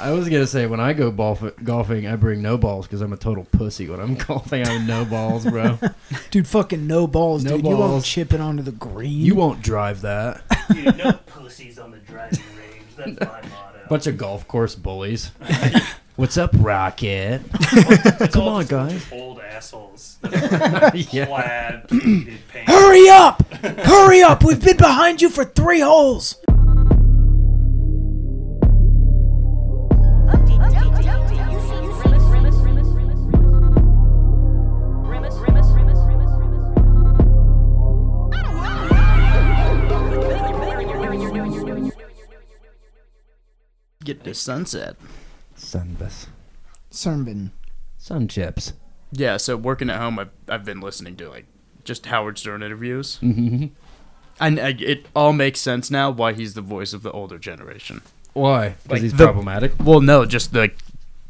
I was gonna say when I go golf- golfing, I bring no balls because I'm a total pussy. When I'm golfing, I have no balls, bro. Dude, fucking no balls, No dude. You won't balls. chip it onto the green. You won't drive that. Dude, no pussies on the driving range. That's my motto. Bunch of golf course bullies. What's up, Rocket? It's come all on, just guys. Old assholes. yeah. Plaid, pleated pants. Hurry up! Hurry up! We've been behind you for three holes. Get to sunset. Sunbus. Sunburn. Sun chips. Yeah, so working at home, I've, I've been listening to like just Howard Stern interviews. Mm-hmm. And I, it all makes sense now why he's the voice of the older generation. Why? Because Like he's the- problematic. Well, no, just like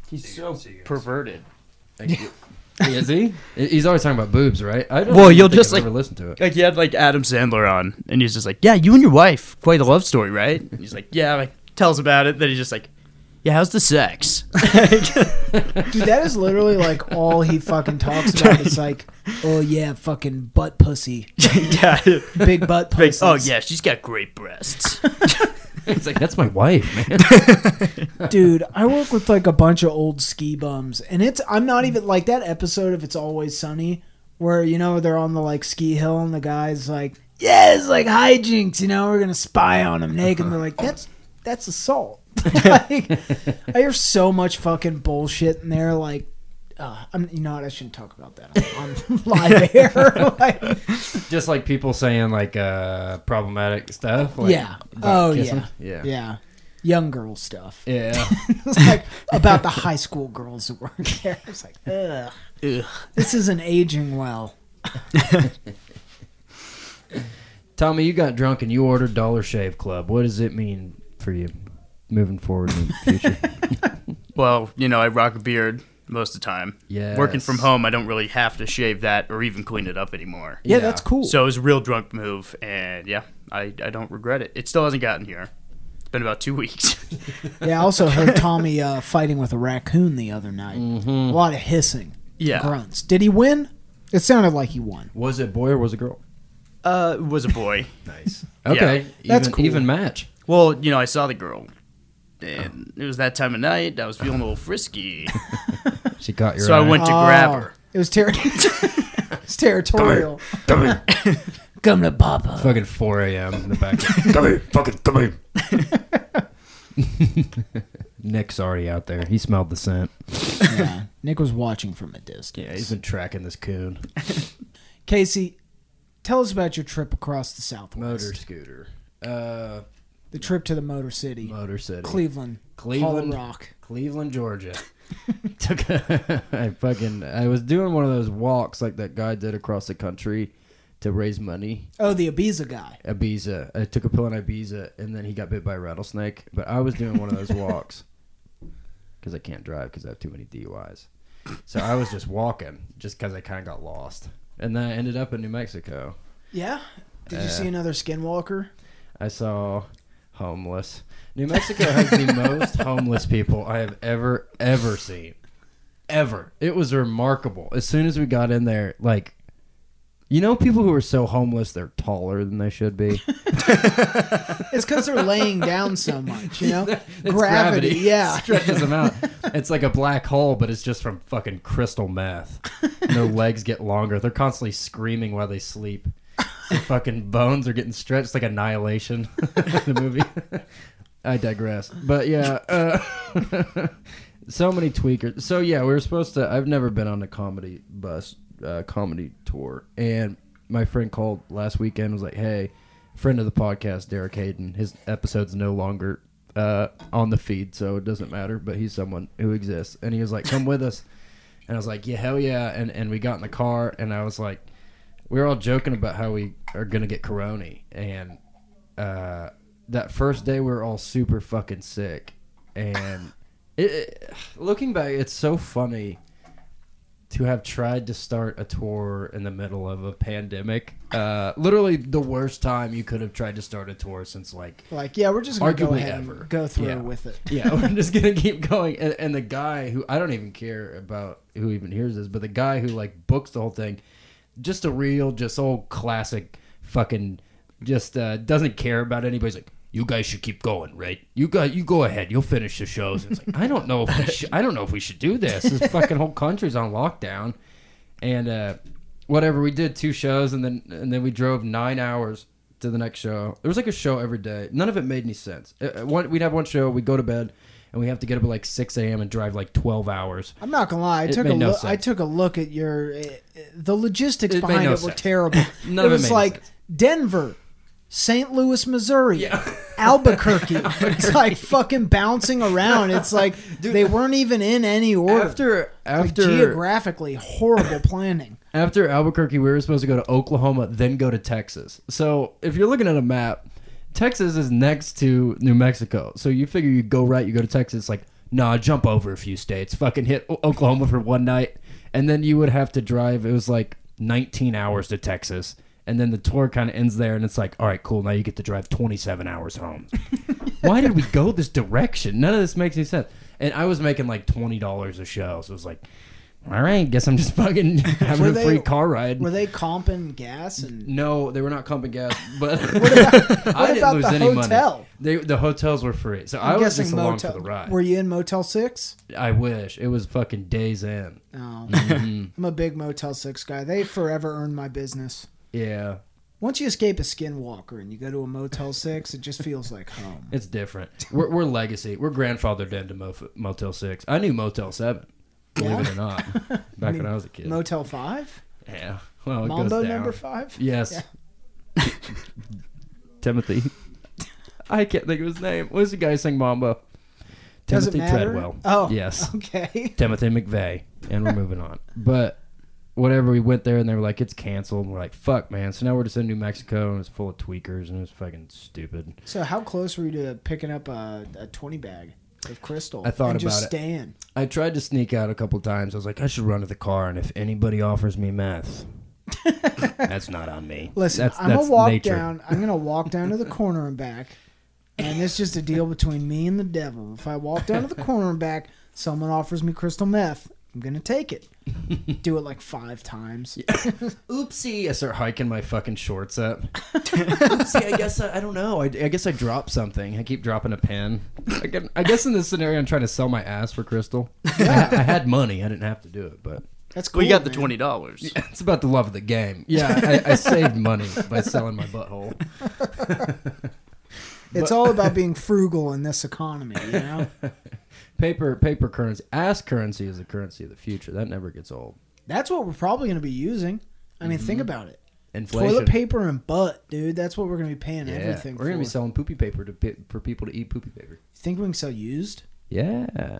he's so Seagulls. perverted. Is he? He's always talking about boobs, right? I don't Well, you'll just, I've like- ever listened to it. Like he had like Adam Sandler on, and he's just like, "Yeah, you and your wife, quite a love story, right?" And he's like, "Yeah," like tells about it. Then he's just like, "Yeah, how's the sex?" Dude, that is literally like all he fucking talks about. It's like, oh yeah, fucking butt pussy, yeah, big butt pussy. oh yeah, she's got great breasts. it's like, that's my wife, man. dude, I work with like a bunch of old ski bums, and it's I'm not even like that episode of It's Always Sunny where you know they're on the like ski hill and the guy's like, yeah, it's like hijinks, you know, we're gonna spy on him naked. And they're like, that's that's assault. like, I hear so much fucking bullshit in there. Like, uh, I'm you know what? I shouldn't talk about that on, on live air. like, Just like people saying like uh problematic stuff. Like, yeah. about Oh kissing. yeah. Yeah. Yeah. Young girl stuff. Yeah. It's like about the high school girls who work there. It's like, ugh. Ugh. This isn't aging well. Tommy, you got drunk and you ordered Dollar Shave Club. What does it mean for you moving forward in the future? Well, you know, I rock a beard most of the time. Yeah. Working from home, I don't really have to shave that or even clean it up anymore. Yeah, Yeah. that's cool. So it was a real drunk move, and yeah, I, I don't regret it. It still hasn't gotten here. It's been about two weeks. yeah, I also heard Tommy uh, fighting with a raccoon the other night. Mm-hmm. A lot of hissing, yeah. grunts. Did he win? It sounded like he won. was it boy or was it girl? Uh, it was a boy. Nice. Okay. That's even, cool. even match. Well, you know, I saw the girl, and it was that time of night. I was feeling a little frisky, She caught your so I eye. went to grab Oh, her. It was, ter- it's territorial. Come here. Come to Papa. Fucking 4 a.m. in the back. come here. Fucking come here. Nick's already out there. He smelled the scent. yeah, Nick was watching from a distance. Yeah, he's been tracking this coon. Casey, tell us about your trip across the Southwest. Motor scooter. Uh, The trip to the Motor City, Motor City. Cleveland, Cleveland. Rock. Cleveland, Georgia. Took a, I fucking I was doing one of those walks like that guy did across the country to raise money. Oh, the Ibiza guy. Ibiza. I took a pill in Ibiza and then he got bit by a rattlesnake. But I was doing one of those walks because I can't drive because I have too many DUIs. So I was just walking just because I kind of got lost. And then I ended up in New Mexico. Yeah. Did you Uh, see another skinwalker? I saw homeless. New Mexico has the most homeless people I have ever ever seen. Ever. It was remarkable. As soon as we got in there, like you know people who are so homeless they're taller than they should be. It's because they're laying down so much, you know? It's gravity, yeah. stretches them out. It's like a black hole, but it's just from fucking crystal meth. And their legs get longer. They're constantly screaming while they sleep. Fucking bones are getting stretched like Annihilation, the movie. I digress. But yeah, uh, so many tweakers. So yeah, we were supposed to. I've never been on a comedy bus, uh, comedy tour, and my friend called last weekend. Was like, "Hey, friend of the podcast, Derek Hayden. His episode's no longer uh, on the feed, so it doesn't matter. But he's someone who exists." And he was like, "Come with us." And I was like, "Yeah, hell yeah!" And and we got in the car, and I was like, we were all joking about how we are gonna get corona, and uh, that first day we were all super fucking sick, and it, it- looking back, it's so funny to have tried to start a tour in the middle of a pandemic. Uh, literally the worst time you could have tried to start a tour since like Like, yeah, we're just gonna go ahead ever. and go through Yeah. with it. yeah, we're just gonna keep going. And, and the guy who I don't even care about who even hears this, but the guy who like books the whole thing, just a real, just old classic, fucking, just uh, doesn't care about anybody. He's like, you guys should keep going, right? You got, you go ahead. You'll finish the shows. It's like I don't know if we should, I don't know if we should do this. This fucking whole country's on lockdown, and uh, whatever. We did two shows, and then and then we drove nine hours to the next show. There was like a show every day. None of it made any sense. Uh, uh, one, we'd have one show, we'd go to bed, and we have to get up at like six a.m. and drive like twelve hours. I'm not gonna lie. I It took a made no look. I took a look at your. Uh, the logistics It made behind no it were sense. terrible. None it of it was made any like sense. Denver, St. Louis, Missouri, Albuquerque. it's like fucking bouncing around. It's like they weren't even in any order. After Like, after geographically horrible planning. after Albuquerque, we were supposed to go to Oklahoma, then go to Texas. So if you're looking at a map, Texas is next to New Mexico. So you figure you go right, you go to Texas. Like, nah, jump over a few states, fucking hit Oklahoma for one night, and then you would have to drive. It was like 19 hours to Texas. And then the tour kind of ends there, and it's like, all right, cool. Now you get to drive 27 hours home. Why did we go this direction? None of this makes any sense. And I was making like twenty dollars a show, so it was like, all right, guess I'm just fucking having Were a they- free car ride. Were they comping gas and no, they were not comping gas, but what about, I didn't about lose the any hotel? money. They, the hotels were free, so I'm I was just along motel. for the ride. Were you in Motel Six? I wish it was fucking Days Inn. No, Mhm. I'm a big Motel Six guy. They forever earned my business. yeah, Once you escape a skinwalker and you go to a Motel Six, it just feels like home. it's different. We're, we're legacy. We're grandfathered into Mo- Motel Six. I knew Motel Seven. Believe Yeah? it or not, back when I was a kid. Motel Five, yeah, well, it Mambo goes down. number five. Yes. Timothy. I can't think of his name. What's the guy who sang Mambo? Does Timothy? Treadwell. Oh, Yes. Okay. Timothy McVeigh. And we're moving on. But whatever, we went there and they were like, it's canceled. And we're like, fuck, man. So now we're just in New Mexico and it's full of tweakers and it's fucking stupid. So how close were you to picking up a, a twenty bag of crystal? I thought and just about it. staying. I tried to sneak out a couple times. I was like, I should run to the car and if anybody offers me meth, that's not on me. Listen, that's, I'm that's gonna walk nature. down. I'm gonna walk down to the corner and back, and it's just a deal between me and the devil. If I walk down to the corner and back, someone offers me crystal meth. I'm gonna take it. Do it like five times. Oopsie! I start hiking my fucking shorts up. Oopsie! I guess I, I don't know. I, I guess I dropped something. I keep dropping a pen. I, get- I guess in this scenario, I'm trying to sell my ass for crystal. I, I had money. I didn't have to do it, but That's cool. Well, you got the man. twenty dollars. it's about the love of the game. Yeah, I, I saved money by selling my butthole. It's all about being frugal in this economy. You know. Paper, paper currency. Ass currency is the currency of the future. That never gets old. That's what we're probably going to be using. I mean, Mm-hmm. think about it. Inflation. Toilet paper and butt, dude. That's what we're going to be paying Yeah, everything we're gonna be selling poopy paper to for people to eat poopy paper. You think we can sell used? Yeah,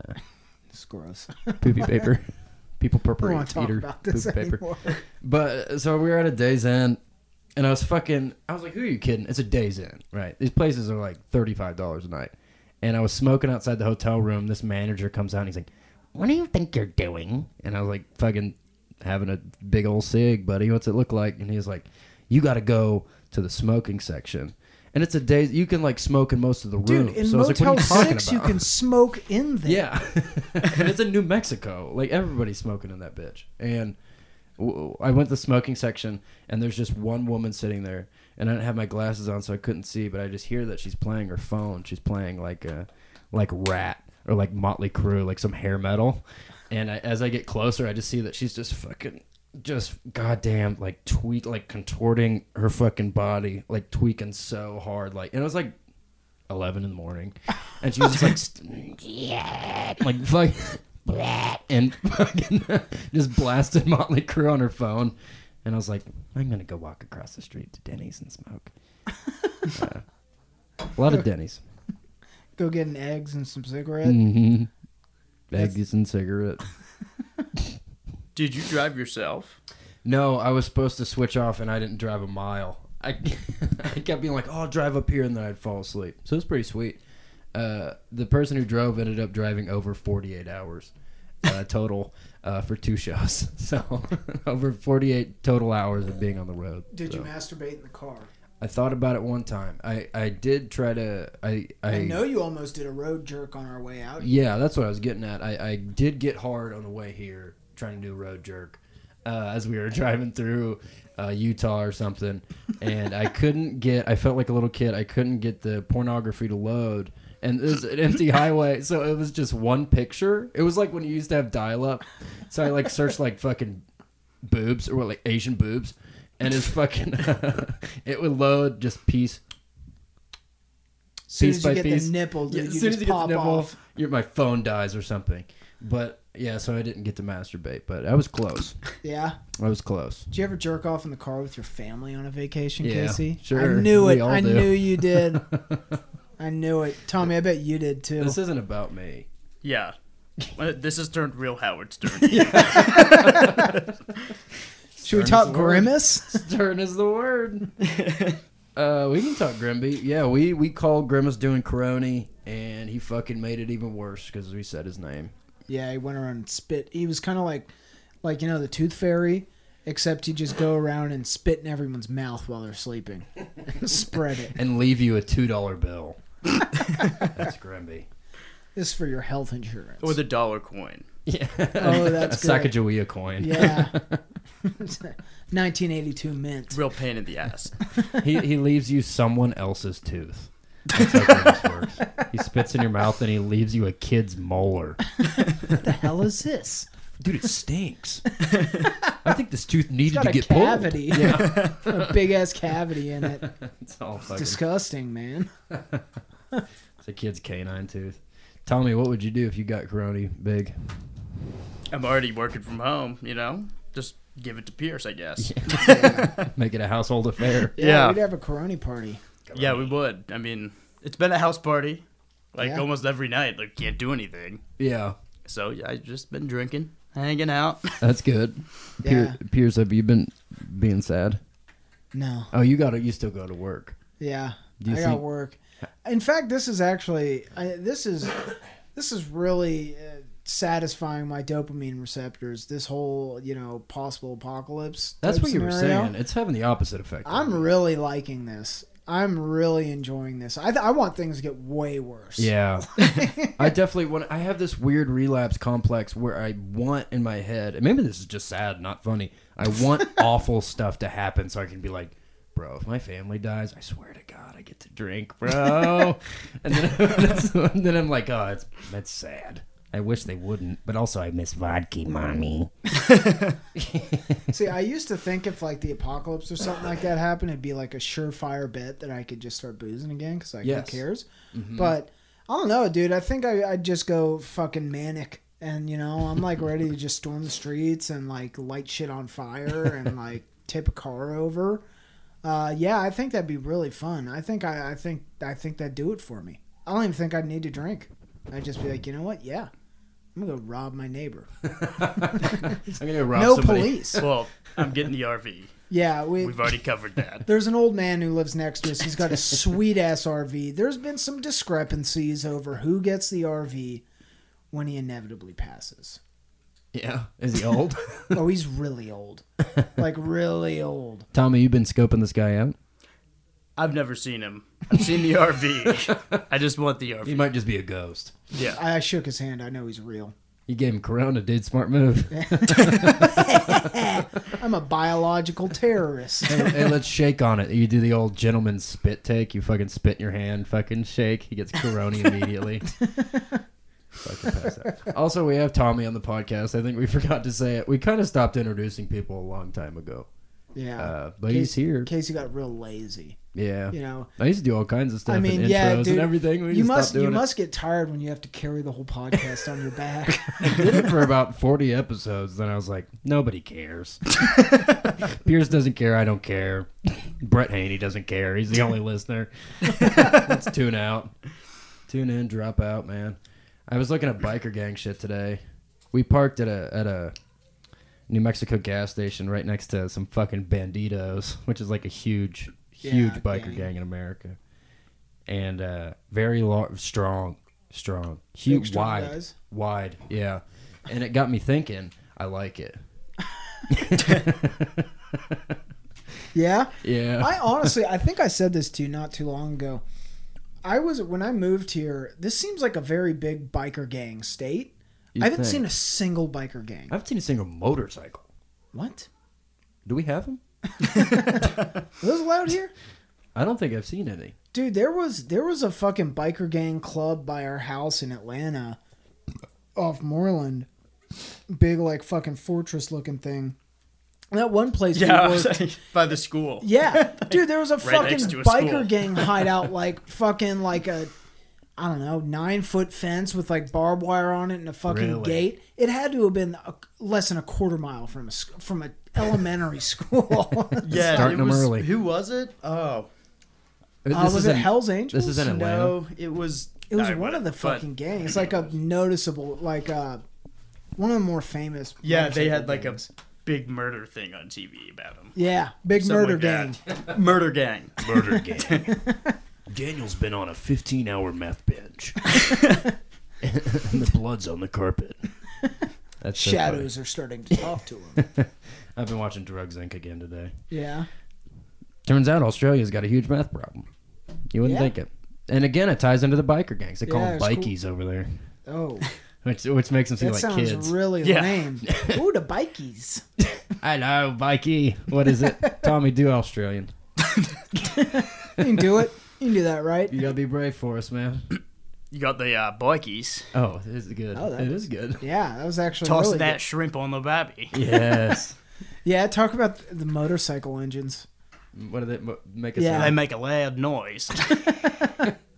It's gross. poopy paper. People purple to talk eater about this poopy paper. anymore. But so we were at a Days Inn, and I was fucking. I was like, "Who are you kidding? It's a Days Inn, right? These places are like thirty five dollars a night." And I was smoking outside the hotel room. This manager comes out and he's like, "What do you think you're doing?" And I was like, "Fucking having a big old cig, buddy. What's it look like?" And he's like, "You got to go to the smoking section." And it's a day you can like smoke in most of the rooms. Dude, in so I was like, Motel "What are you talking 6, you can smoke in there. Yeah, and it's in New Mexico. Like everybody's smoking in that bitch. And I went to the smoking section, and there's just one woman sitting there, and I didn't have my glasses on, so I couldn't see. But I just hear that she's playing her phone. She's playing like a like Ratt or like Motley Crue, like some hair metal. And I, as I get closer, I just see that she's just fucking. Just goddamn, like tweak, like contorting her fucking body, like tweaking so hard, like, and it was like 11 in the morning and she was just like st- yeah like fuck and fucking just blasted Motley Crue on her phone and I was like I'm gonna go walk across the street to Denny's and smoke Yeah. a lot of Denny's Go get an eggs and some cigarette. mm-hmm. That's- eggs and cigarette Did you drive yourself? No, I was supposed to switch off, and I didn't drive a mile. I, I kept being like, "Oh, I'll drive up here," and then I'd fall asleep. So it was pretty sweet. Uh, the person who drove ended up driving over 48 hours, uh, total uh, for two shows. So over 48 total hours of being on the road. Did you masturbate in the car? I thought about it one time. I, I did try to. I, I I know you almost did a road jerk on our way out. Yeah, that's what I was getting at. I, I did get hard on the way here trying to do a road jerk uh, as we were driving through uh, Utah or something, and I couldn't get. I felt like a little kid. I couldn't get the pornography to load, and it was an empty highway, so it was just one picture. It was like when you used to have dial up. So I like searched like fucking boobs or what like Asian boobs, and it's fucking. it would load just piece As soon piece as you by get piece. the nipple, dude, Yeah, you as soon just as you get the pop nipple, off. your, my phone dies or something. But yeah, so I didn't get to masturbate, but I was close. Yeah. I was close. Did you ever jerk off in the car with your family on a vacation, Yeah, Casey? sure. I knew it. I do. knew you did. I knew it. Tommy, I bet you did too. This isn't about me. Yeah. Well, This has turned real Howard Stern. Should we talk is the word. grimace? Stern is the word. uh, we can talk Grimby. Yeah, we we called Grimace doing Coroni, and he fucking made it even worse because we said his name. Yeah, he went around and spit. He was kind of like, like you know, the Tooth Fairy, except he just go around and spit in everyone's mouth while they're sleeping, and spread it. And leave you a two dollar bill. That's Grimby. This is for your health insurance. or the dollar coin. Yeah. Oh, that's a good. Sacagawea coin. yeah. 1982 mint. Real pain in the ass. he he leaves you someone else's tooth. That's how Grimace works. He spits in your mouth and he leaves you a kid's molar. What the hell is this? Dude, it stinks. I think this tooth It's needed got to a get cavity. pulled. Yeah, a big ass cavity in it. it's all fucking. Disgusting, man. It's a kid's canine tooth. Tommy, what would you do if you got corona big? I'm already working from home, you know? Just give it to Pierce, I guess. Make it a household affair. Yeah, Yeah. we'd have a corona party. Yeah, we would. I mean, it's been a house party like Yeah. almost every night. Like, can't do anything. Yeah, So, yeah, I've just been drinking, hanging out. that's good. Yeah. Pier- Piers, have you been being sad? No. Oh, you got to You still go to work. Yeah, Do you I got work. In fact, this is actually I, this is this is really uh, satisfying my dopamine receptors. This whole you know possible apocalypse. That's what you were saying. It's having the opposite effect. I'm really liking this. I'm really enjoying this. I, th- I want things to get way worse. Yeah, I definitely want. I have this weird relapse complex where I want in my head, and maybe this is just sad, not funny. I want awful stuff to happen so I can be like, bro, if my family dies, I swear to God, I get to drink, bro. and then, and then I'm like, oh, it's that's sad. I wish they wouldn't, but also I miss vodka, mommy. See, I used to think if like the apocalypse or something like that happened, it'd be like a surefire bet that I could just start boozing again because like Yes. who cares? Mm-hmm. But I don't know, dude. I think I, I'd just go fucking manic, and you know, I'm like ready to just storm the streets and like light shit on fire and like tip a car over. Uh, yeah, I think that'd be really fun. I think I, I think I think that'd do it for me. I don't even think I'd need to drink. I'd just be like, you know what? Yeah, I'm gonna go rob my neighbor. I'm gonna rob no somebody. police. well, I'm getting the RV. Yeah, we, We've already covered that. There's an old man who lives next to us. He's got a sweet ass RV. There's been some discrepancies over who gets the RV when he inevitably passes. Yeah, is he old? Oh, he's really old. Like really old. Tommy, you've been scoping this guy out? I've never seen him. I've seen the RV. I just want the RV. He might just be a ghost. Yeah. I shook his hand. I know he's real. You gave him Corona, dude. Smart move. I'm a biological terrorist. hey, hey, let's shake on it. You do the old gentleman spit take. You fucking spit in your hand, fucking shake. He gets corona immediately. pass out. Also, we have Tommy on the podcast. I think we forgot to say it. We kind of stopped introducing people a long time ago. Yeah. Uh, but he's here. Casey got real lazy. Yeah. You know. I used to do all kinds of stuff I mean, and yeah, intros dude. and everything. We you must you it. must get tired when you have to carry the whole podcast on your back. I did it for about 40 episodes. Then I was like, nobody cares. Pierce doesn't care. I don't care. Brett Haney doesn't care. He's the only listener. Let's tune out. Tune in, drop out, man. I was looking at biker gang shit today. We parked at a at a New Mexico gas station right next to some fucking banditos, which is like a huge, huge Yeah, biker gang. gang in America, and uh, very lar- strong, strong, huge, strong wide guys. wide, yeah. and it got me thinking. I like it. Yeah. Yeah. I honestly, I think I said this to you not too long ago. I was when I moved here. This seems like a very big biker gang state. You I haven't think. seen a single biker gang. I haven't seen a single motorcycle. What? Do we have them? Are those allowed here? I don't think I've seen any. Dude, there was there was a fucking biker gang club by our house in Atlanta, off Moreland. Big like fucking fortress looking thing. That one place Yeah, we was worked. by the school. Yeah, dude, there was a Right fucking a biker school. gang hideout, like fucking like a, I don't know, nine foot fence with like barbed wire on it and a fucking Really? gate. It had to have been a, less than a quarter mile from a sc- from a elementary school. Yeah, Starting it 'em was, early. Who was it? Oh, This Uh, was is it in- Hell's Angels? This is in Atlanta. no, it was. It was one of the but- fucking gangs. It's like a noticeable, like uh, one of the more famous. Yeah, they motorcycle had like a big murder thing on TV about him. yeah big murder gang. murder gang. Murder gang. Daniel's been on a 15 hour meth binge. and the blood's on the carpet. That's so Shadows are starting to talk to him. I've been watching Drugs Inc. again today. Yeah, Turns out Australia's got a huge meth problem. You wouldn't Yeah. think it. And again, it ties into the biker gangs. They call Yeah, them it's cool. bikies over there, oh, which which makes them seem that like sounds kids. really Yeah. lame. Ooh, the bikies. Hello, bikey. What is it? Tommy, do Australian. You can do it. You can do that, right? You gotta be brave for us, man. You got the uh, bikies. Oh, it is good. Oh, that it was- is good. Yeah, that was actually Toss really that good. shrimp on the baby. Yes. Yeah, talk about the motorcycle engines. what do they make it Yeah. They make a loud noise.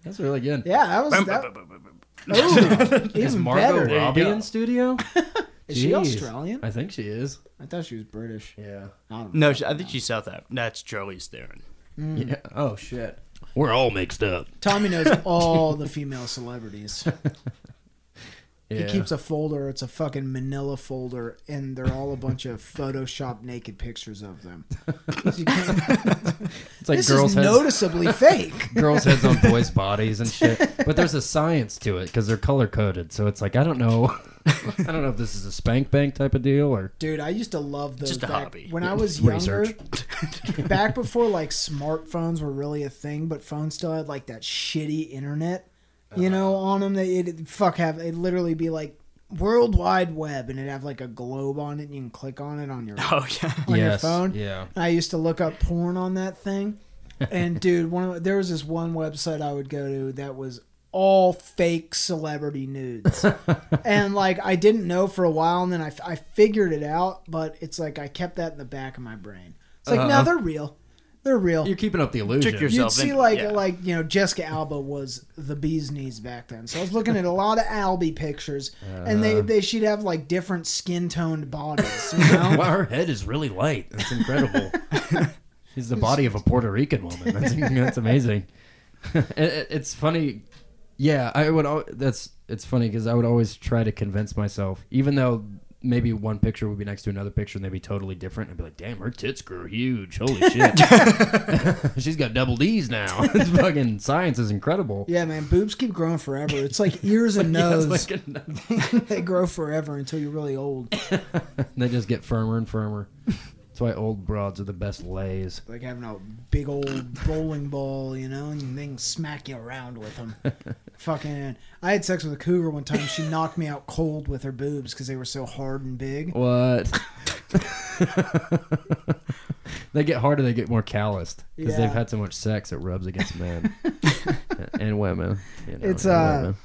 That's really good. Yeah, that was Boom, that. boom, boom, boom, boom. Ooh, Is even Margot better. Robbie in studio? Is she Jeez. Australian? I think she is. I thought she was British. Yeah. I don't No, she- I think she's South African. That's Charlize Theron. Mm. Yeah. Oh shit. We're all mixed up. Tommy knows all the female celebrities. Yeah. He keeps a folder. It's a fucking Manila folder, and they're all a bunch of Photoshop naked pictures of them. So you can't- it's like this girls' is heads. noticeably fake. girls' heads on boys' bodies and shit. But there's a science to it because they're color coded. So it's like I don't know. I don't know if this is a spank bank type of deal or Dude, I used to love those. Just a back- hobby. When I was younger, back before like smartphones were really a thing, but phones still had like that shitty internet, you know, Uh-huh. on them. That it fuck have it'd literally be like World Wide Web, and it'd have like a globe on it, and you can click on it on your Oh yeah. on your phone. Yeah. I used to look up porn on that thing, and dude, one of, there was this one website I would go to that was all fake celebrity nudes, and like I didn't know for a while, and then I, I figured it out, but it's like I kept that in the back of my brain. It's like no, Uh-huh. they're real, they're real. You're keeping up the illusion. Trick yourself. You'd see in- like yeah. like you know Jessica Alba was the bee's knees back then, so I was looking at a lot of Albie pictures, and they, uh-huh. they she'd have like different skin toned bodies, you know. Wow, her head is really light. That's incredible. She's the body of a Puerto Rican woman. That's, that's amazing. it, it- it's funny. Yeah, I would. al- That's it's funny because I would always try to convince myself, even though maybe one picture would be next to another picture and they'd be totally different. I'd be like, "Damn, her tits grew huge. Holy shit, she's got double D's now." it's fucking science is incredible. Yeah, man, boobs keep growing forever. It's like ears and Yeah, nose. like a- they grow forever until you're really old. they just get firmer and firmer. That's why old broads are the best lays. Like having a big old bowling ball, you know, and they can smack you around with them. Fucking, I had sex with a cougar one time. She knocked me out cold with her boobs because they were so hard and big. What? they get harder, they get more calloused because they've had so much sex it rubs against men and women. You know, It's, uh, women.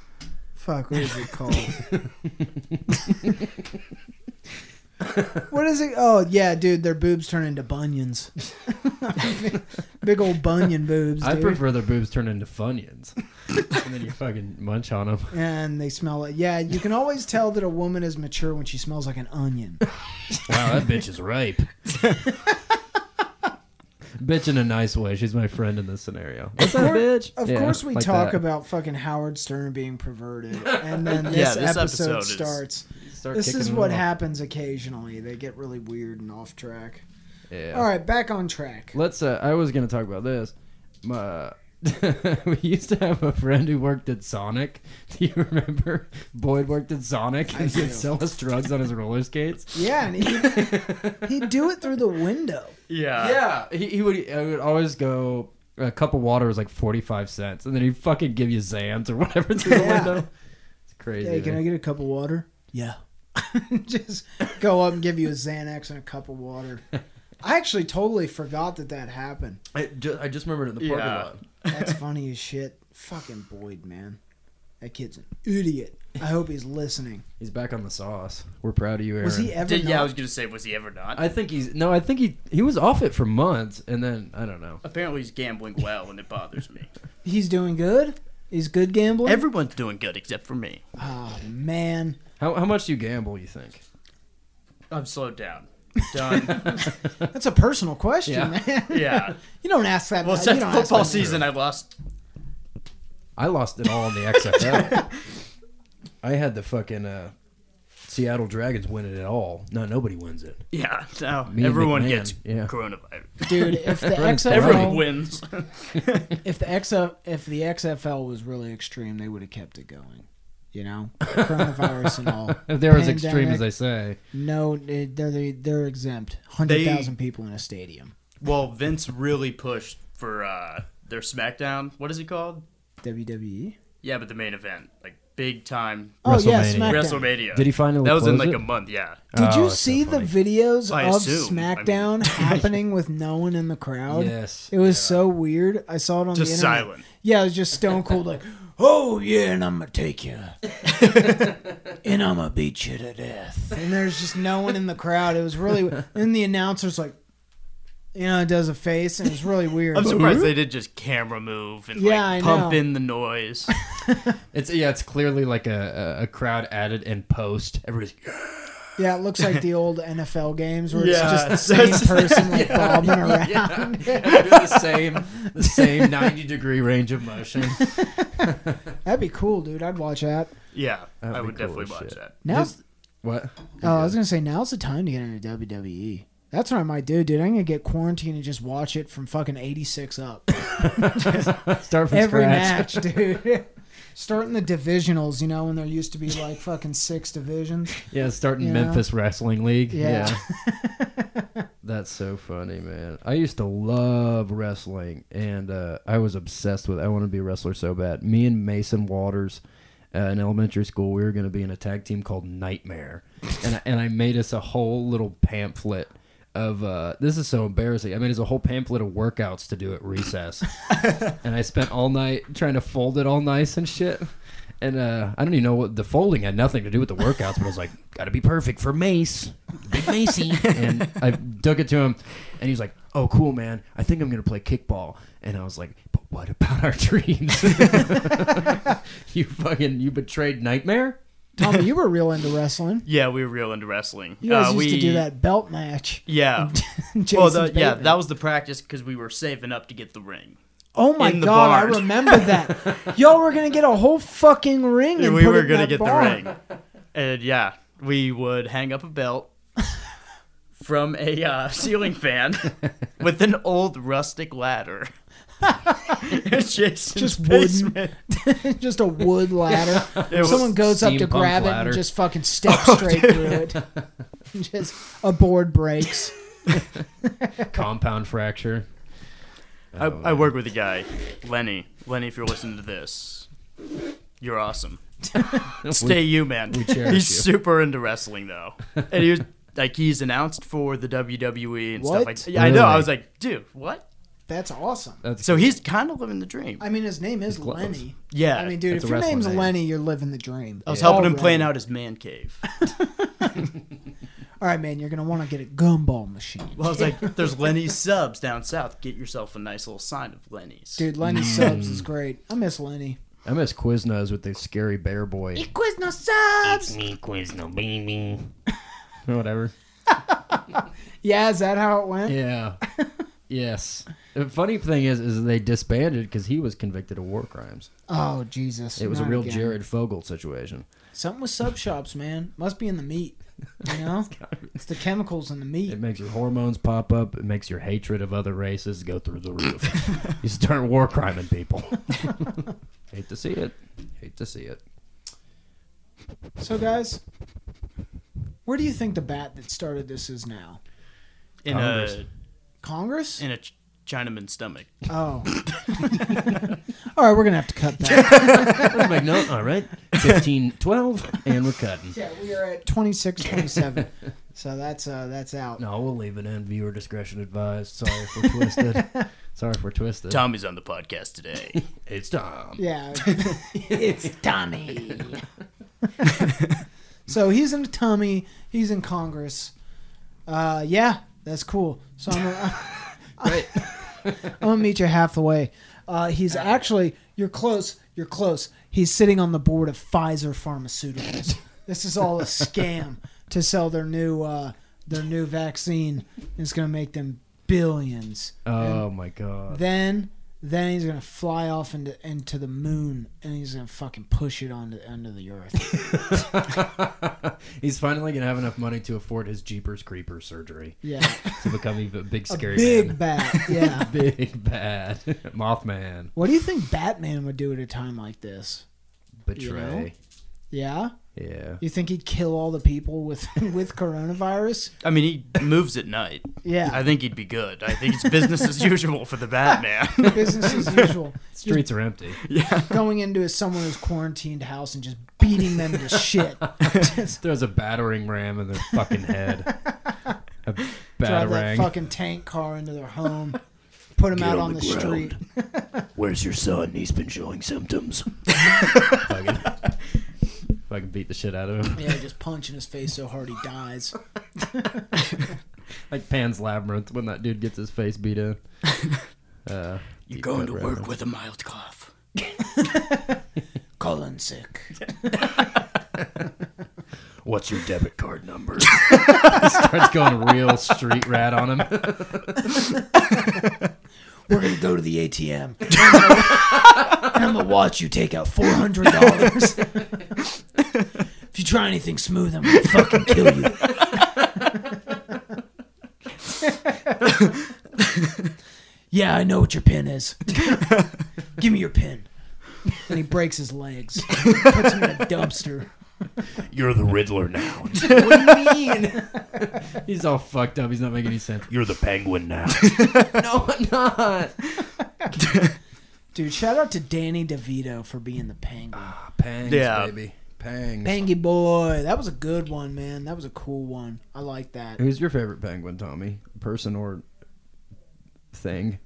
Fuck, what is it called? what is it? Oh yeah, dude, their boobs turn into bunions. big old bunion boobs, I dude. prefer their boobs turn into funyuns, and then you fucking munch on them. and they smell like yeah. You can always tell that a woman is mature when she smells like an onion. Wow, that bitch is ripe. bitch in a nice way. She's my friend in this scenario. What's that, bitch? Of Yeah, course, we like talk that. about fucking Howard Stern being perverted, and then this, Yeah, this episode, episode is- starts. Start This kicking is it what off. happens occasionally. They get really weird and off track. Yeah. All right, back on track. Let's. Uh, I was gonna talk about this. My, we used to have a friend who worked at Sonic. Do you remember? Boyd worked at Sonic and he'd sell us drugs on his roller skates. Yeah, and he'd, he'd do it through the window. Yeah. Yeah, he, he would. I would always go. A cup of water was like forty five cents, and then he'd fucking give you Xans or whatever through the window. It's crazy. Hey, can I get a cup of water? Yeah. Just go up and give you a Xanax and a cup of water. I actually totally forgot that that happened. I just, I just remembered it in the parking Yeah. lot. That's funny as shit. Fucking Boyd, man. That kid's an idiot. I hope he's listening. He's back on the sauce. We're proud of you, Aaron. Was he ever? Did, yeah, I was gonna say, was he ever not? I think he's no. I think he he was off it for months, and then I don't know. Apparently, he's gambling well, and it bothers me. He's doing good. He's good gambling. Everyone's doing good except for me. oh man, How how much do you gamble? You think? I've slowed down. Done. that's a personal question, Yeah. man. yeah. You don't ask that. Well, you since don't ask football that- season, I lost. I lost it all in the XFL. I had the fucking uh, Seattle Dragons win it at all. No, nobody wins it. Yeah. Now Me and everyone McMahon, gets yeah. coronavirus. dude. If the Everyone's XFL, Everyone wins. if the XF, if the XFL was really extreme, they would have kept it going. You know, coronavirus and all. If they're as extreme as they say, No, they- they're they're exempt. Hundred thousand people in a stadium. well, Vince really pushed for uh, their SmackDown. What is it called? WWE. Yeah, but the main event, like big time Oh yeah, WrestleMania. SmackDown. WrestleMania. Did he finally That was in close like it? a month. Yeah. Did Oh, you that's so see the funny. videos I of assume. I SmackDown happening with no one in the crowd? yes, It was so weird. I saw it on Just the internet. silent. Yeah, it was just stone cold like, oh yeah, and I'm gonna take you, and I'm gonna beat you to death. And there's just no one in the crowd. It was really, and the announcer's like, you know, it does a face, and it's really weird. I'm surprised they did just camera move and Yeah, I like pump know. in the noise. it's yeah, it's clearly like a, a, a crowd added in post. Everybody's Yeah, it looks like the old NFL games where Yeah, it's just the same that's- person like bobbing around. the same the same ninety degree range of motion. That'd be cool, dude. I'd watch that. Yeah, That'd I be would cool definitely as watch shit. that. Now, What? oh, I was gonna say now's the time to get into WWE. That's what I might do, dude. I'm gonna get quarantined and just watch it from fucking '86 up. Start from Every scratch. match, dude. Starting the divisionals, you know, when there used to be like fucking six divisions. Yeah, starting You know? Memphis Wrestling League. Yeah. Yeah. That's so funny, man. I used to love wrestling, and uh, I was obsessed with. I want to be a wrestler so bad. Me and Mason Waters, uh, in elementary school, we were going to be in a tag team called Nightmare, and I, and I made us a whole little pamphlet of. Uh, this is so embarrassing. I mean, us a whole pamphlet of workouts to do at recess, and I spent all night trying to fold it all nice and shit. And uh, I don't even know what the folding had nothing to do with the workouts, but I was like, "Got to be perfect for Mace, Big Macy." and I took it to him, and he was like, "Oh, cool, man. I think I'm gonna play kickball." And I was like, "But what about our dreams? you fucking you betrayed Nightmare." Tommy, you were real into wrestling. Yeah, we were real into wrestling. You guys Uh, used to do that belt match. Yeah. Well, the, yeah, that was the practice because we were saving up to get the ring. Oh my god, I remember that. Y'all were gonna get a whole fucking ring, and we were gonna get barn. the ring, and yeah, we would hang up a belt from a uh, ceiling fan with an old rustic ladder. In Jason's Just wooden. basement. just a wood ladder. It Someone goes up to steampunk grab it ladder. and just fucking step oh, straight through it. just a board breaks. Compound fracture. I, I work with a guy, Lenny. Lenny, if you're listening to this, you're awesome. Stay you, man. cherish He's you. super into wrestling though, and he was like he's announced for the WWE and What? stuff like. that. Yeah, I know. I Really? was like, dude, what? That's awesome. That's So he's kind of living the dream. I mean, his name is close. Lenny. Yeah, I mean, dude, That's if a your wrestling name's name. Lenny, you're living the dream. I was helping him Already. plan out his man cave. All right, man, you're gonna want to get a gumball machine. Well, I was like, there's Lenny's subs down south. Get yourself a nice little sign of Lenny's. Dude, Lenny mm. subs is great. I miss Lenny. I miss Quiznos with the scary bear boy. Quiz no subs. me, Quizno, baby. Whatever. Yeah, is that how it went? Yeah. Yes. The funny thing is, is they disbanded because he was convicted of war crimes. Oh Jesus! It was a real again. Jared Fogle situation. Something with sub shops, man. Must be in the meat. You know? It's the chemicals in the meat. It makes your hormones pop up. It makes your hatred of other races go through the roof. you start war criming people. Hate to see it. Hate to see it. So, guys, where do you think the bat that started this is now? In Congress. a Congress? in a ch- Chinaman's stomach. Oh. All right, we're gonna have to cut that. Let's make note. All right. 15, 12, and we're cutting. yeah, we are at 26, 27. So that's uh that's out. No, we'll leave it in. Viewer discretion advised. Sorry if we're twisted. Sorry if we're twisted. Tommy's on the podcast today. It's Tom. Yeah. it's Tommy. so he's in tummy He's in Congress. Uh, yeah, that's cool. So I'm gonna. I'm gonna meet you half the way. Uh, he's actually you're close. You're close. He's sitting on the board of Pfizer Pharmaceuticals. This is all a scam to sell their new uh, their new vaccine. It's gonna make them billions. Oh my god. Then then he's gonna fly off into into the moon and he's gonna fucking push it onto the end of the earth. He's finally gonna have enough money to afford his Jeepers Creepers surgery Yeah, to become even a big a scary big man. bat. Yeah. Big bad Mothman. What do you think Batman would do at a time like this? Betray. Yeah, Yeah. you think he'd kill all the people with with coronavirus? I mean, he moves at night. Yeah, I think he'd be good. I think it's business as usual for the Batman. business as usual. Streets are empty. yeah. Going into someone who's quarantined house and just beating them to shit. Just There's a battering ram in their fucking head. A drive that fucking tank car into their home. Put them Get out on on the the street. Where's your son? He's been showing symptoms. Fucking, beat the shit out of him. Yeah, just punch in his face so hard he dies. Like Pan's Labyrinth when that dude gets his face beat in. Uh, You're going to reference. work with a mild cough. Colin sick. What's your debit card number? Starts going real street rat on him. We're gonna go to the ATM. And I'm gonna watch you take out four hundred dollars. if you try anything smooth, I'm gonna fucking kill you. yeah, I know what your pin is. Give me your pin. And he breaks his legs. Puts him in a dumpster. You're the Riddler now. what do you mean? He's all fucked up. He's not making any sense. You're the Penguin now. No, I'm not. Dude, shout out to Danny DeVito for being the penguin. Ah, Pangs, Yeah. baby. Pangs. Pangy boy. That was a good one, man. That was a cool one. I like that. Who's your favorite penguin, Tommy? Person or thing?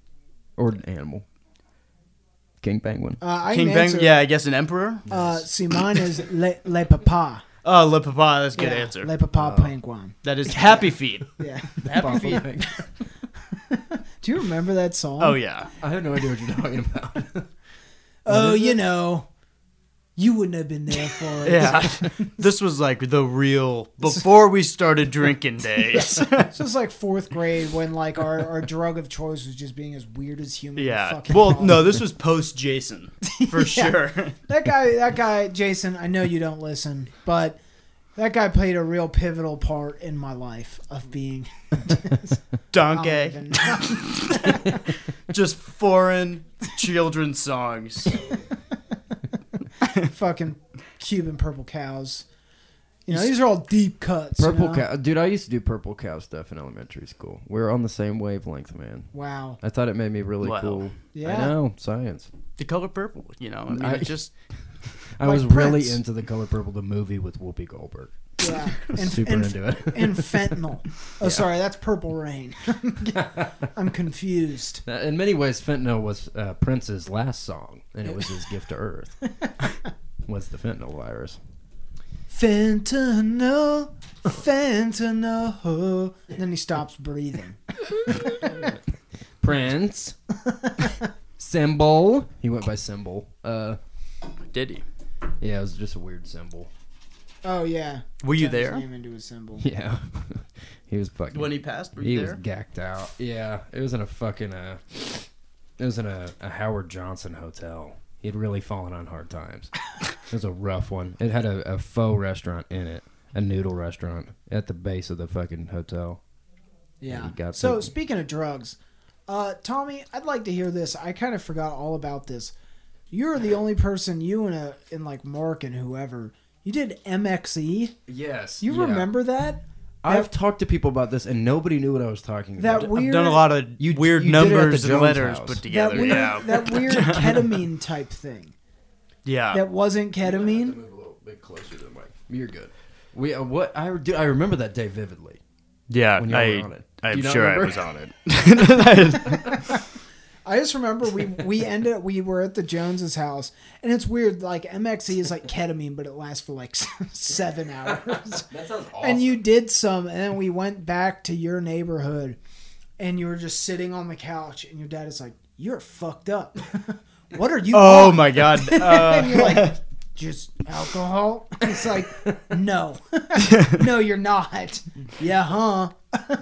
Or animal? King penguin. Uh, I King can Bang. answer. Yeah, I guess an emperor. Uh, see, mine is Le, Le Papa. Oh, Le Papa. That's a good Yeah, answer. Le Papa penguin. that is Happy Feet. Yeah. Happy Feet. Penguin. Do you remember that song? Oh yeah. I have no idea what you're talking about. Oh, you know, you wouldn't have been there for it. Yeah. this was like the real before we started drinking days. This was like fourth grade when like our, our drug of choice was just being as weird as human. yeah. fucking Well, possible. no, this was post Jason for Yeah. sure. that guy, that guy, Jason. I know you don't listen, but that guy played a real pivotal part in my life of being. Donkey. Just foreign children's songs. fucking Cuban purple cows. You know, these are all deep cuts. you Purple know? cow, dude. I used to do purple cow stuff in elementary school. We're on the same wavelength, man. Wow. I thought it made me really Wow. cool. Yeah. I know science. The color purple, you know. I mean, I- it just I Like was really into the color purple, the movie with Whoopi Goldberg. Yeah. And, Super and, into it. and fentanyl. Oh, sorry, that's Purple Rain. I'm confused. In many ways, fentanyl was uh, Prince's last song, and it was his gift to Earth. was the fentanyl virus? Fentanyl, fentanyl. And then he stops breathing. Prince, symbol. He went by symbol. Uh, did he? yeah, it was just a weird symbol. Oh yeah. Were you Turned his there Name into a symbol. Yeah, he was fucking. when he passed? Were you he you was gacked out. Yeah, it was in a fucking uh, it was in a, a Howard Johnson hotel. He had really fallen on hard times. it was a rough one. It had a, a faux restaurant in it, a noodle restaurant at the base of the fucking hotel. Yeah. You got so the- speaking of drugs, uh, Tommy, I'd like to hear this. I kind of forgot all about this. You're the only person, you and a and like Mark and whoever, you did MXE. Yes. You remember that? I've talked to people about this and nobody knew what I was talking That about. weird. I've done a lot of You- weird you did it at the numbers and letters house. put that together. weird, yeah, that weird ketamine type thing. yeah. That wasn't ketamine. Move a little bit closer to the mic. You're good. We uh, what I do I remember that day vividly. yeah, when y'all I, were on it. Do I'm you not sure I was on it. I just remember we we ended we were at the Joneses house and it's weird like MXE is like ketamine but it lasts for like seven hours. That sounds awesome. And you did some and then we went back to your neighborhood and you were just sitting on the couch and your dad is like you're fucked up. what are you? oh on?" my god. and Uh, you're like just alcohol. It's like no, no, you're not. Yeah, huh?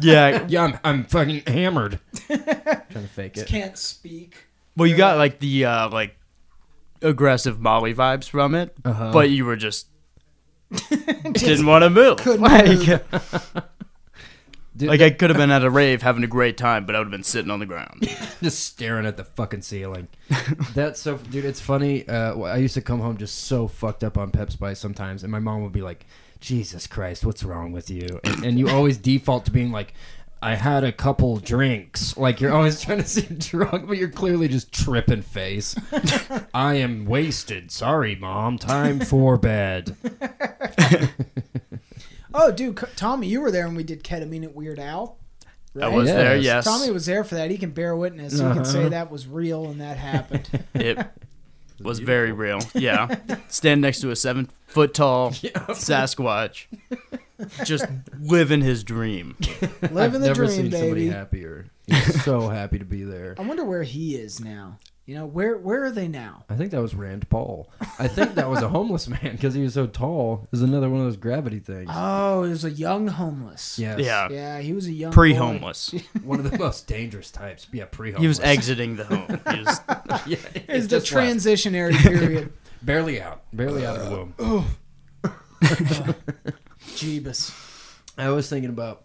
yeah. Yeah, I'm, I'm fucking hammered. Trying to fake it. Can't speak. Well, you got like the uh, like aggressive Molly vibes from it, Uh-huh. but you were just didn't want to move. couldn't like, move. Dude, like I could have been at a rave having a great time, but I would have been sitting on the ground. just staring at the fucking ceiling. That's so, dude. It's funny. Uh, I used to come home just so fucked up on Pep Spice sometimes, and my mom would be like, "Jesus Christ, what's wrong with you?" And, and you always default to being like, "I had a couple drinks." Like you're always trying to seem drunk, but you're clearly just tripping face. I am wasted. Sorry, mom. Time for bed. Oh, dude, Tommy, you were there when we did ketamine at Weird Al. I right? was there. Yes. Yes, Tommy was there for that. He can bear witness. He can say Uh-huh. that was real and that happened. it was very real. Yeah, stand next to a seven foot tall Sasquatch, just living his dream. Living I've the never dream, seen somebody happier. He's so happy to be there. I wonder where he is now. You know, where where are they now? I think that was Rand Paul. I think that was a homeless man because he was so tall. It was another one of those gravity things. Oh, it was a young homeless. yes. Yeah, Yeah, he was a young pre boy. homeless. One of the most dangerous types. Yeah, pre-homeless. He was exiting the home. He was, yeah, It's the just left. transitionary period. barely out, barely out of the womb. Oh. Jeebus. I was thinking about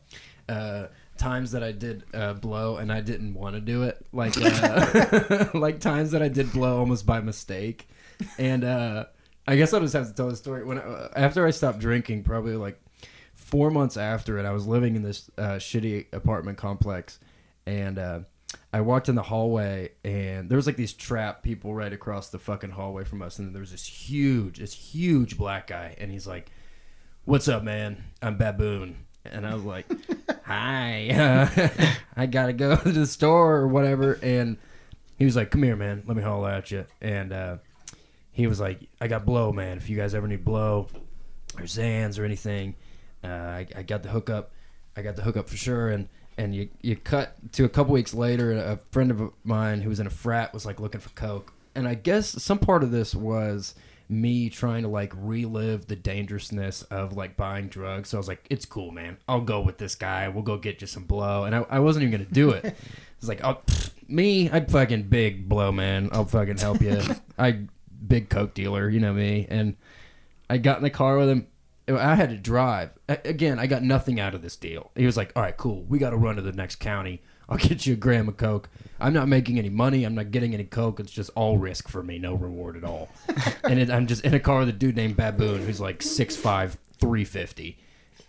uh, times that I did uh, blow and I didn't want to do it, like uh, like times that I did blow almost by mistake, and uh, I guess I'll just have to tell the story. When I, after I stopped drinking, probably like four months after it, I was living in this uh, shitty apartment complex, and uh, I walked in the hallway, and there was like these trap people right across the fucking hallway from us, and there was this huge, this huge black guy, and he's like, "What's up, man? I'm Baboon." And I was like, "Hi, uh, I gotta go to the store or whatever." And he was like, "Come here, man. Let me holler at you." And uh, he was like, "I got blow, man. If you guys ever need blow or Xans or anything, uh, I, I got the hookup. I got the hookup for sure." And and you you cut to a couple weeks later, a friend of mine who was in a frat was like looking for coke, and I guess some part of this was me trying to like relive the dangerousness of like buying drugs. So I was like, "It's cool, man. I'll go with this guy. We'll go get you some blow." And I, I wasn't even gonna do it. It's like, oh, pfft, me, I'm fucking big blow, man. I'll fucking help you. I big coke dealer, you know me. And I got in the car with him. I had to drive. Again, I got nothing out of this deal. He was like, "All right, cool. We got to run to the next county. I'll get you a gram of coke. I'm not making any money. I'm not getting any coke. It's just all risk for me, no reward at all." and it, I'm just in a car with a dude named Baboon who's like 6'5", 350.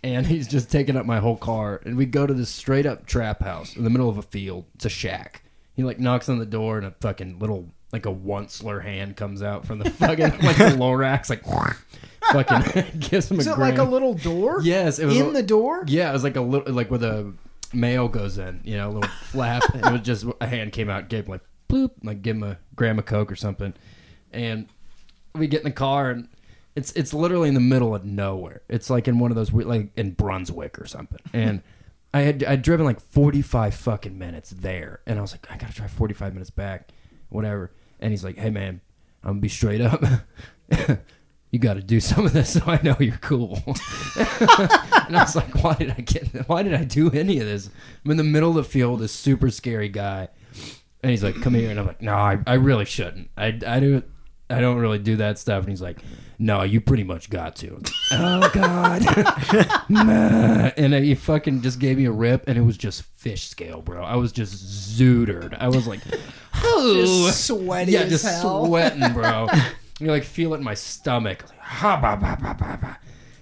And he's just taking up my whole car. And we go to this straight up trap house in the middle of a field. It's a shack. He like knocks on the door and a fucking little like a Once-ler hand comes out from the fucking like the Lorax like fucking gives him Is a Is it like a little door? Yes, it was In a- the door? Yeah, it was like a little like with the mail goes in, you know, a little flap. And it was just a hand came out, gave him like bloop, like give him a gram of coke or something. And we get in the car and it's it's literally in the middle of nowhere. It's like in one of those like in Brunswick or something. And I had I'd driven like forty five fucking minutes there, and I was like, I gotta drive forty five minutes back, whatever. And he's like, Hey man, I'm gonna be straight up. you got to do some of this so I know you're cool. and I was like, why did I get? Why did I do any of this? I'm in the middle of the field, this super scary guy, and he's like, come here, and I'm like, no, I, I really shouldn't. I, I do. I don't really do that stuff. And he's like, no, you pretty much got to. oh God. And he fucking just gave me a rip, and it was just fish scale, bro. I was just zootered. I was like, oh, Just sweaty yeah, as just hell. sweating, bro. You like feel it in my stomach. Like, ha, ba, ba, ba, ba, ba.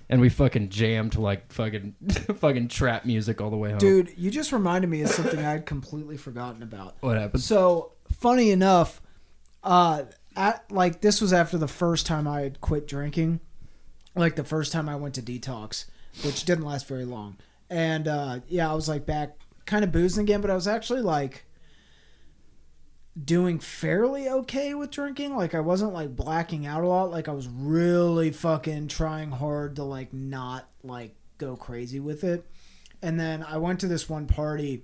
And we fucking jammed to like fucking fucking trap music all the way home. Dude, you just reminded me of something I had completely forgotten about. what happened? So funny enough, uh, at like this was after the first time I had quit drinking, like the first time I went to detox, which didn't last very long. And uh, yeah, I was like back, kind of boozing again, but I was actually like doing fairly okay with drinking. Like I wasn't like blacking out a lot. Like I was really fucking trying hard to like not like go crazy with it. And then I went to this one party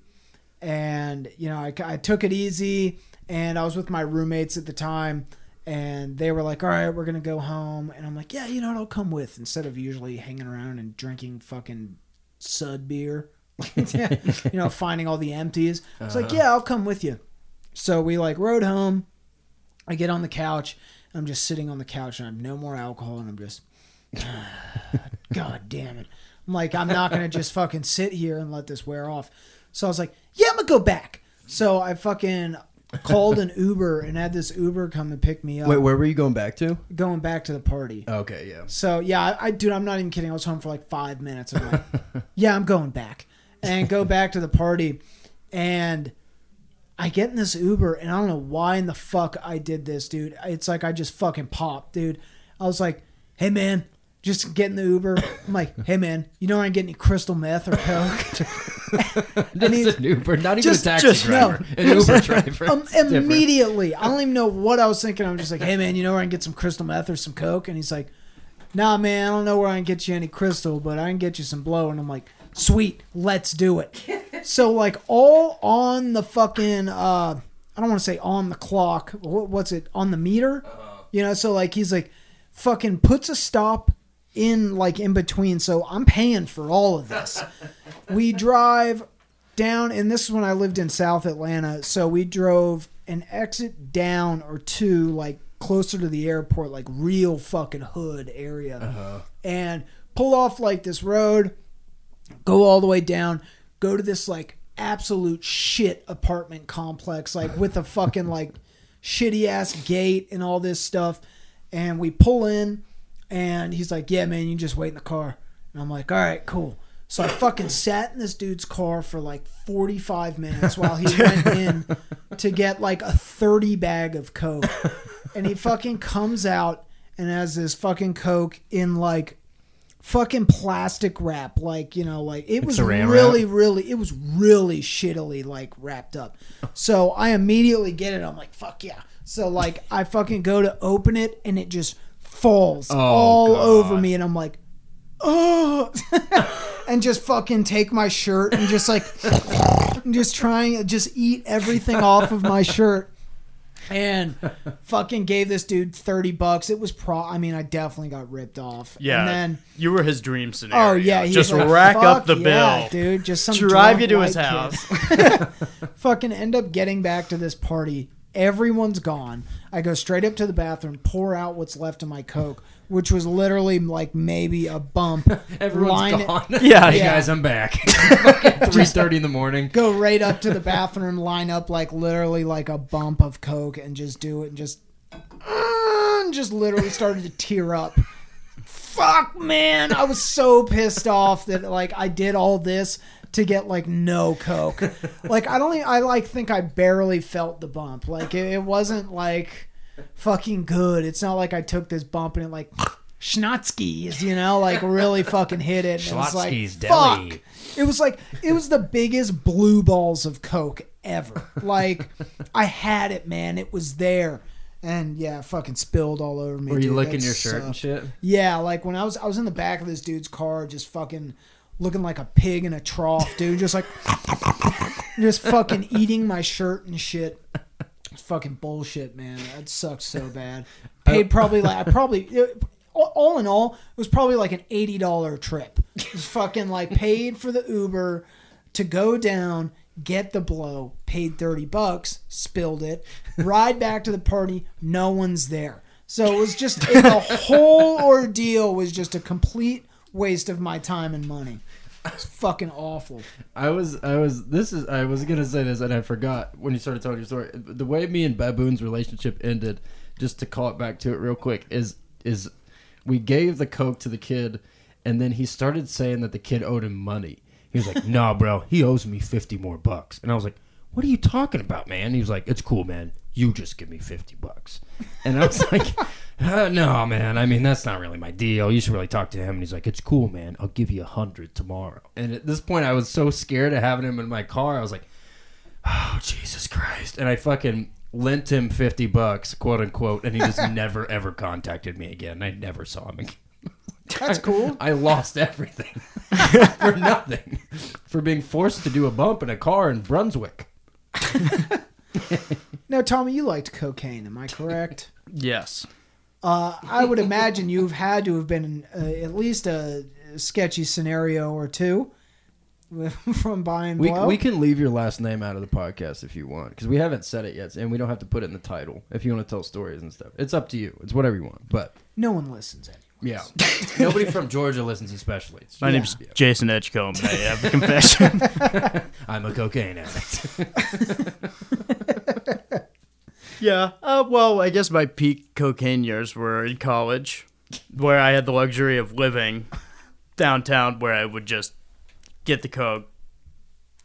and you know I, I took it easy and i was with my roommates at the time and they were like all right we're gonna go home and i'm like yeah you know what i'll come with instead of usually hanging around and drinking fucking sud beer you know finding all the empties i was like uh-huh. yeah i'll come with you so we like rode home i get on the couch i'm just sitting on the couch and i have no more alcohol and i'm just god damn it i'm like i'm not gonna just fucking sit here and let this wear off so I was like, yeah, I'm gonna go back. So I fucking called an Uber and had this Uber come and pick me up. Wait, where were you going back to? going back to the party. Okay, yeah. So yeah, I, I dude, I'm not even kidding. I was home for like five minutes. I'm like, yeah, I'm going back and go back to the party, and I get in this Uber and I don't know why in the fuck I did this, dude. It's like I just fucking popped, dude. I was like, hey man, just get in the Uber. I'm like, hey man, you know where I getting any crystal meth or coke. and he's- an Uber, not even just- a taxi just- no. driver. An Uber driver. um, immediately. I don't even know what I was thinking. I'm just like, hey man, you know where I can get some crystal meth or some coke? And he's like, nah man, I don't know where I can get you any crystal, but I can get you some blow. And I'm like, sweet, let's do it. So like all on the fucking, uh, I don't want to say on the clock. What, what's it on the meter? You know, so like he's like, fucking puts a stop in like in between. So I'm paying for all of this. we drive down, and this is when I lived in South Atlanta. So we drove an exit down or two, like closer to the airport, like real fucking hood area, and pull off like this road, go all the way down, go to this like absolute shit apartment complex, like with a fucking like shitty ass gate and all this stuff. And we pull in, and he's like, "Yeah, man, you just wait in the car." And I'm like, "All right, cool." So I fucking sat in this dude's car for like 45 minutes while he went in to get like a 30 bag of coke, and he fucking comes out and has this fucking coke in like fucking plastic wrap like you know like it was saran really really it was really shittily like wrapped up. So i immediately get it. I'm like fuck yeah. So like i fucking go to open it and it just falls oh, all God. over me and i'm like oh. And just fucking take my shirt and just like and just trying to just eat everything off of my shirt and fucking gave this dude 30 bucks it was pro i mean i definitely got ripped off Yeah. and then you were his dream scenario. Oh yeah, just like, rack up the yeah, bill, dude. Just some drive you to his house. Fucking end up getting back to this party. Everyone's gone. I go straight up to the bathroom, pour out what's left of my coke, which was literally like maybe a bump. Everyone's line it- gone. Yeah, hey yeah. guys, I'm back. Three thirty in the morning. Go right up to the bathroom, line up like literally like a bump of coke, and just do it, and just, and just literally started to tear up. Fuck, man! I was so pissed off that like I did all this to get like no coke. Like I don't, I like think I barely felt the bump. Like it, it wasn't like fucking good. It's not like I took this bump and it like schnotzkies, you know, like really fucking hit it. And it was like, Schlotzsky's fuck. It was like it was the biggest blue balls of coke ever. Like I had it, man. It was there. And yeah, fucking spilled all over me. Were you dude. licking That your shirt and shit? Yeah, like when I was I was in the back of this dude's car, just fucking looking like a pig in a trough, dude. Just like just fucking eating my shirt and shit. Fucking bullshit, man. That sucks so bad. Paid probably like I probably it- all- in all, it was probably like an eighty dollar trip. It was fucking like paid for the Uber to go down, get the blow, paid thirty bucks, spilled it, ride back to the party, no one's there. So it was just the whole ordeal was just a complete waste of my time and money. It's fucking awful. I was, I was, this is, I was gonna say this and I forgot when you started telling your story. The way me and Baboon's relationship ended, just to call it back to it real quick, is, is we gave the coke to the kid, and then he started saying that the kid owed him money. He was like, "Nah, bro, he owes me fifty more bucks," and I was like, "What are you talking about, man?" He was like, "It's cool, man. You just give me fifty bucks," and I was like. Uh, no, man. I mean, that's not really my deal. You should really talk to him. And he's like, "It's cool, man. I'll give you a hundred tomorrow." And at this point, I was so scared of having him in my car. I was like, "Oh, Jesus Christ!" And I fucking lent him fifty bucks, quote unquote, and he just never ever contacted me again. I never saw him again. That's cool. I lost everything for nothing, for being forced to do a bump in a car in Brunswick. Now, Tommy, you liked cocaine, am I correct? Yes. Uh, I would imagine you've had to have been in uh, at least a sketchy scenario or two from buying We, blow. we can leave your last name out of the podcast if you want, because we haven't said it yet, and we don't have to put it in the title if you want to tell stories and stuff. It's up to you. It's whatever you want. But no one listens anyway. yeah, nobody from Georgia listens, especially. It's My just- name's Jason Edgecombe, and I have a confession. I'm a cocaine addict. Yeah. Uh, well, I guess my peak cocaine years were in college, where I had the luxury of living downtown, where I would just get the coke,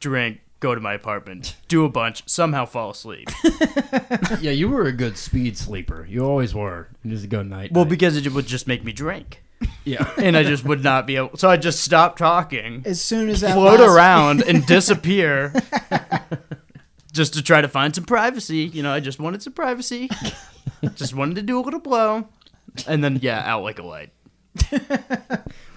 drink, go to my apartment, do a bunch, somehow fall asleep. yeah, you were a good speed sleeper. You always were. You just go night. well, night. because it would just make me drink, yeah. and I just would not be able. So I just stopped talking. As soon as that float last- around and disappear just to try to find some privacy. You know, I just wanted some privacy. just wanted to do a little blow. And then, yeah, out like a light.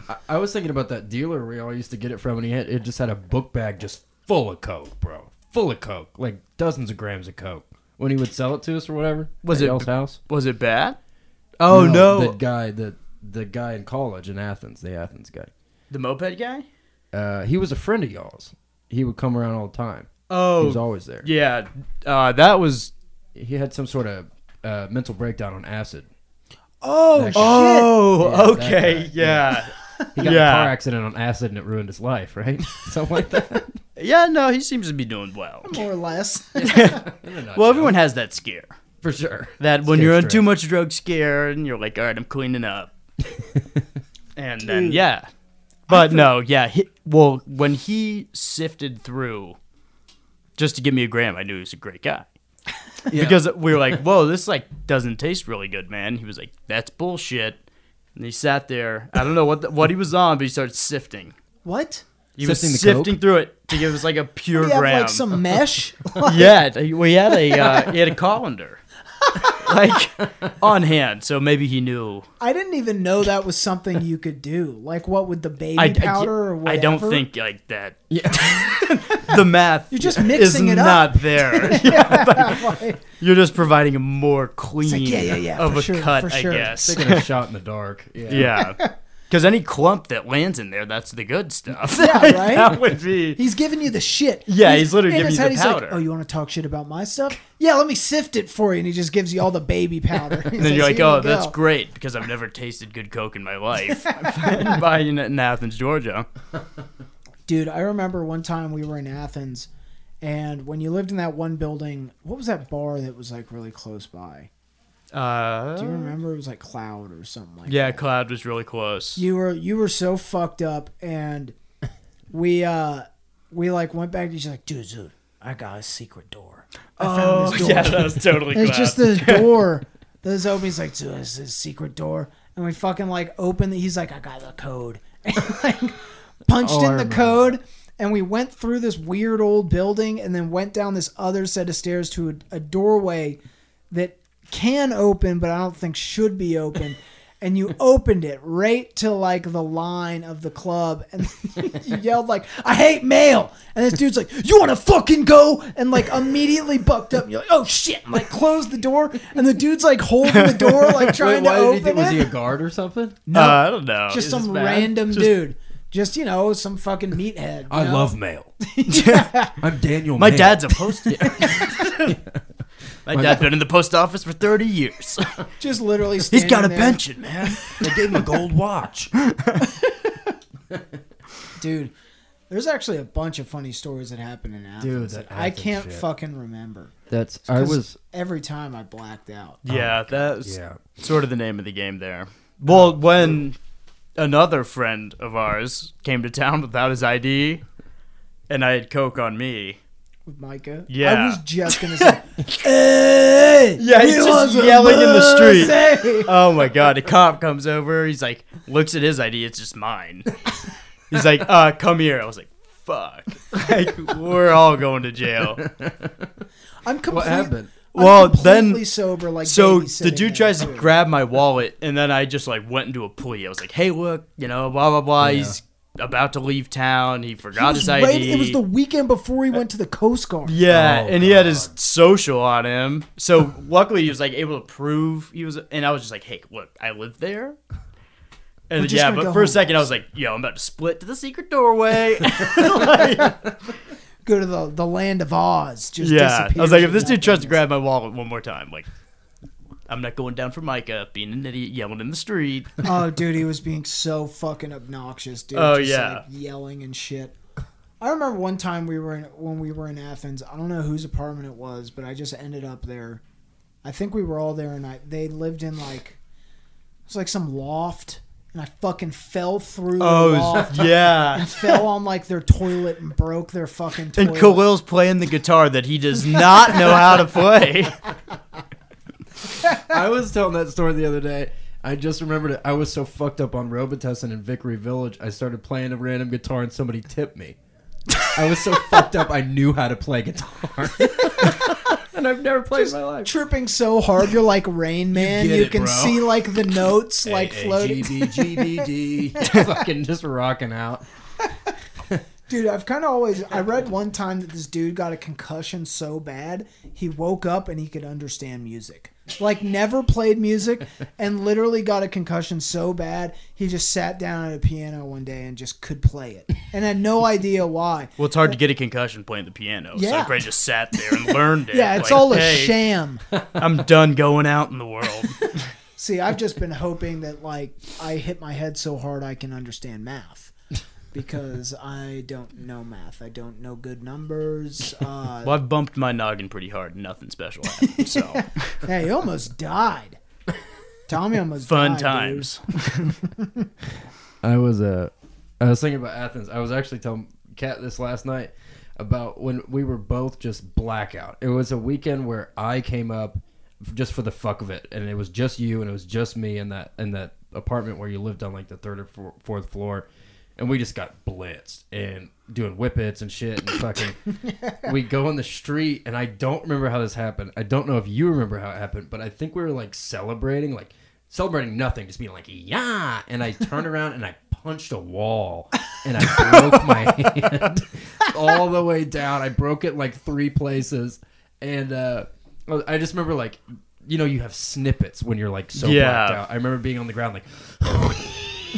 I, I was thinking about that dealer we all used to get it from, and he had it just had a book bag just full of coke, bro, full of coke, like dozens of grams of coke. When he would sell it to us or whatever, Was at it- y'all's house? Was it bad? Oh, no. The guy, the the guy in college in Athens, the Athens guy. The moped guy? Uh, he was a friend of y'all's. He would come around all the time. He Oh, was always there. yeah. Uh, that was. He had some sort of uh, mental breakdown on acid. Oh, That shit. guy. Oh, Yeah, okay. guy. Yeah. He got Yeah. a car accident on acid and it ruined his life, right? Something like that. Yeah, no, he seems to be doing well. more or less. Well, everyone has that scare. for sure. That when Scare you're on straight. too much drug scare and you're like, all right, I'm cleaning up. and then, yeah. But no, yeah. He, well, when he sifted through just to give me a gram, I knew he was a great guy. Because we were like, whoa, this like doesn't taste really good, man. He was like, that's bullshit. And he sat there. I don't know what the, what he was on, but he started sifting. What? He Sifting the was sifting coke? through it to give us like a pure Do you have gram. like some mesh? Yeah, we had a uh, he had a colander, like on hand. So maybe he knew. I didn't even know that was something you could do. Like, what with the baby I, I- powder or I don't think like that. Yeah. The math You're just is mixing it up. not there. Like, You're just providing a more clean like, yeah, yeah, yeah, of a sure, cut, for I sure. guess. Taking a shot in the dark. Yeah. Yeah. Because any clump that lands in there, that's the good stuff. Yeah, right? that would be. he's giving you the shit. Yeah, he's literally giving you the he's powder. Like, oh, you want to talk shit about my stuff? Yeah, let me sift it for you. And he just gives you all the baby powder. And then you're like, oh, that's go." great because I've never tasted good Coke in my life. I'm buying it in Athens, Georgia. Dude, I remember one time we were in Athens, and when you lived in that one building, what was that bar that was like really close by? Uh, Do you remember? It was like Cloud or something like Yeah, that. Cloud was really close. You were you were so fucked up, and we uh we like went back to each other like, dude, dude, I got a secret door. I found this door. Oh, yeah, that was totally Cloud. It's just this door. This open. He's like, dude, this is a secret door. And we fucking like open. The, he's like, I got the code. And like punched Oh, in the code. And we went through this weird old building and then went down this other set of stairs to a, a doorway that can open, but I don't think should be open. And you opened it right to like the line of the club, and you yelled like, "I hate mail!" And this dude's like, "You want to fucking go?" And like immediately bucked up. And you're like, "Oh shit!" And like closed the door, and the dude's like holding the door, like trying Wait, why to did he open think, was he a guard or something? no, Uh, I don't know. just is some random Just- dude. Just you know, some fucking meathead. I know? love mail. yeah. I'm Daniel. My Mail. dad's a post. My dad's been in the post office for 30 years. Just literally. He's got a there. pension, man. They gave him a gold watch. dude. There's actually a bunch of funny stories that happen in Athens. Dude, that I can't shit. fucking remember. That's I was every time I blacked out. Yeah, oh, that's yeah. sort of the name of the game there. Oh. Well, when another friend of ours came to town without his ID, and I had coke on me. With Micah. Yeah. I was just gonna say, hey, Yeah, he's he just yelling in the street. Oh my god! A cop comes over. He's like, looks at his ID. It's just mine. He's like, uh, come here. I was like, fuck. Like, we're all going to jail. I'm completely, What happened? I'm Well, completely then- sober. Like So the babysitting dude him, tries to too. grab my wallet, and then I just like went into a plea. I was like, "Hey, look, you know, blah blah blah. Yeah. He's about to leave town. He He forgot was his ID. ready- It was the weekend before he went to the Coast Guard. yeah, Oh, and he had his social on him. So luckily, he was like able to prove he was. And I was just like, "Hey, look, I live there." And We're yeah, but go for a home. second, I was like, "Yo, I'm about to split to the secret doorway." Like, Go to the the land of Oz. Just yeah, I was like, if this dude tries to grab my wallet one more time, like, I'm not going down for Micah being an idiot yelling in the street. Oh, dude, he was being so fucking obnoxious, dude. Oh, just, yeah. like, yelling and shit. I remember one time we were in when we were in Athens. I don't know whose apartment it was, but I just ended up there. I think we were all there, and I they lived in like it was like some loft, and I fucking fell through the Oh, loft yeah. and fell on like their toilet and broke their fucking toilet. And Khalil's playing the guitar that he does not know how to play. I was telling that story the other day. I just remembered it. I was so fucked up on Robitussin in Vickery Village. I started playing a random guitar and somebody tipped me. I was so fucked up. I knew how to play guitar, and I've never played in my life. tripping so hard you're like Rain Man. You, get it, can bro. see like the notes like A, A, floating. G, B, G, B, D. fucking just rocking out. Dude, I've kind of always. I read one time that this dude got a concussion so bad he woke up and he could understand music. Like never played music and literally got a concussion so bad he just sat down at a piano one day and just could play it and had no idea why. Well, it's hard to get a concussion playing the piano. Yeah. So Gray just sat there and learned it. Yeah, it's like, all a hey, sham. I'm done going out in the world. See, I've just been hoping that like I hit my head so hard I can understand math. Because I don't know math. I don't know good numbers. Uh, Well, I've bumped my noggin pretty hard. Nothing special happened. So Hey, he almost died. Tommy almost fun died, dude. times. I was uh, I was thinking about Athens. I was actually telling Kat this last night about when we were both just blackout. It was a weekend where I came up just for the fuck of it, and it was just you, and it was just me in that in that apartment where you lived on like the third or four, fourth floor, and we just got blitzed and doing whippets and shit and fucking. we go in the street, and I don't remember how this happened. I don't know if you remember how it happened, but I think we were like celebrating, like celebrating nothing, just being like yeah. And I turned around and I punched a wall, and I broke my hand all the way down. I broke it like three places, and uh, I just remember like. You know, you have snippets when you're like so Yeah. blacked out. I remember being on the ground like,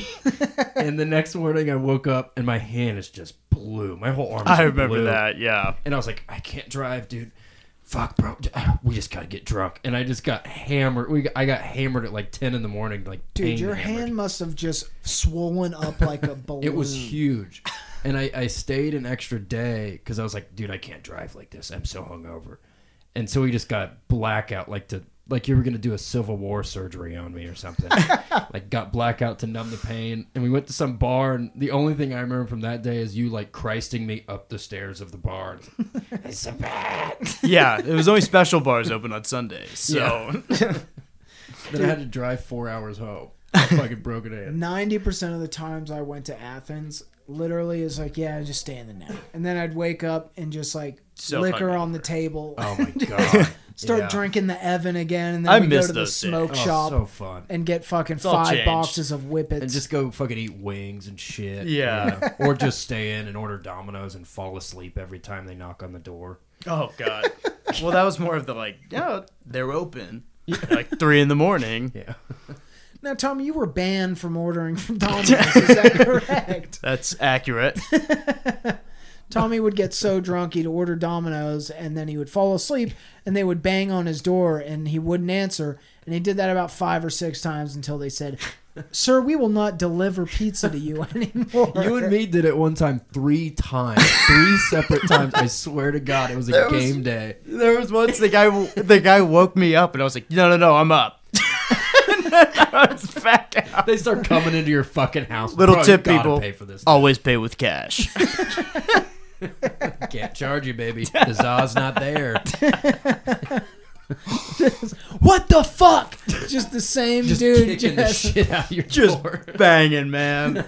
and the next morning I woke up and my hand is just blue. My whole arm. Is I remember blue. that. Yeah. And I was like, I can't drive, dude. Fuck, bro. We just gotta get drunk. And I just got hammered. We got, I got hammered at like ten in the morning, like Dude, your hammered. hand must have just swollen up like a balloon. It was huge. And I, I stayed an extra day because I was like, dude, I can't drive like this. I'm so hungover. And so we just got blackout, like to like you were gonna do a Civil War surgery on me or something. like got blackout to numb the pain. And we went to some bar, and the only thing I remember from that day is you like Christing me up the stairs of the bar. It's so bad. Yeah. It was only special bars open on Sundays. So Then I had to drive four hours home. I fucking broke it in. Ninety percent of the times I went to Athens, literally is like, yeah, just stay in the net, and then I'd wake up and just like So liquor hungover. on the table, Oh my god. Start Yeah. drinking the Evan again, and then I we go miss to the those days. smoke Oh, shop so fun. and get fucking all five boxes of whippets. and just go fucking eat wings and shit. Yeah. you or just stay in and order Domino's and fall asleep every time they knock on the door. Oh god. Well, that was more of the like, yeah, they're open. Like three in the morning. Yeah. now, Tommy, you were banned from ordering from Domino's. is that correct? That's accurate. Tommy would get so drunk he'd order Domino's and then he would fall asleep and they would bang on his door and he wouldn't answer. And he did that about five or six times until they said, Sir, we will not deliver pizza to you anymore. You and me did it one time three times, three separate times. I swear to God, it was a There was- game day. There was once the guy the guy woke me up and I was like, no, no, no, I'm up. and I was back out. They start coming into your fucking house. Little Bro, tip, people. Pay for this. Always pay with cash. Can't charge you, baby. The Zaw's not there. what the fuck? Just the same Just dude. kicking the just- shit out of your Just door. banging, man.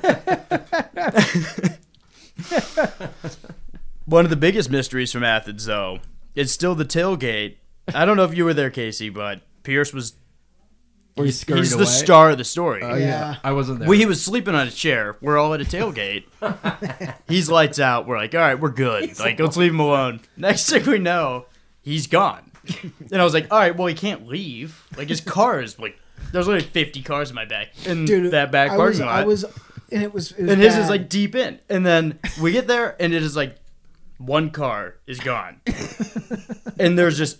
One of the biggest mysteries from Athens, though, is still the tailgate. I don't know if you were there, Casey, but Pierce was. Or you He's, scurried he's the star of the story. Oh, Yeah. I wasn't there. We, he was sleeping on a chair. We're all at a tailgate. he's lights out. We're like, all right, we're good. like, let's leave him alone. Next thing we know, he's gone. and I was like, all right, well, he can't leave. Like, his car is like, there's only 50 cars in my back in Dude, that back I parking was, lot. I was, and it was, it was and his bad. is like deep in. And then we get there, and it is like one car is gone, and there's just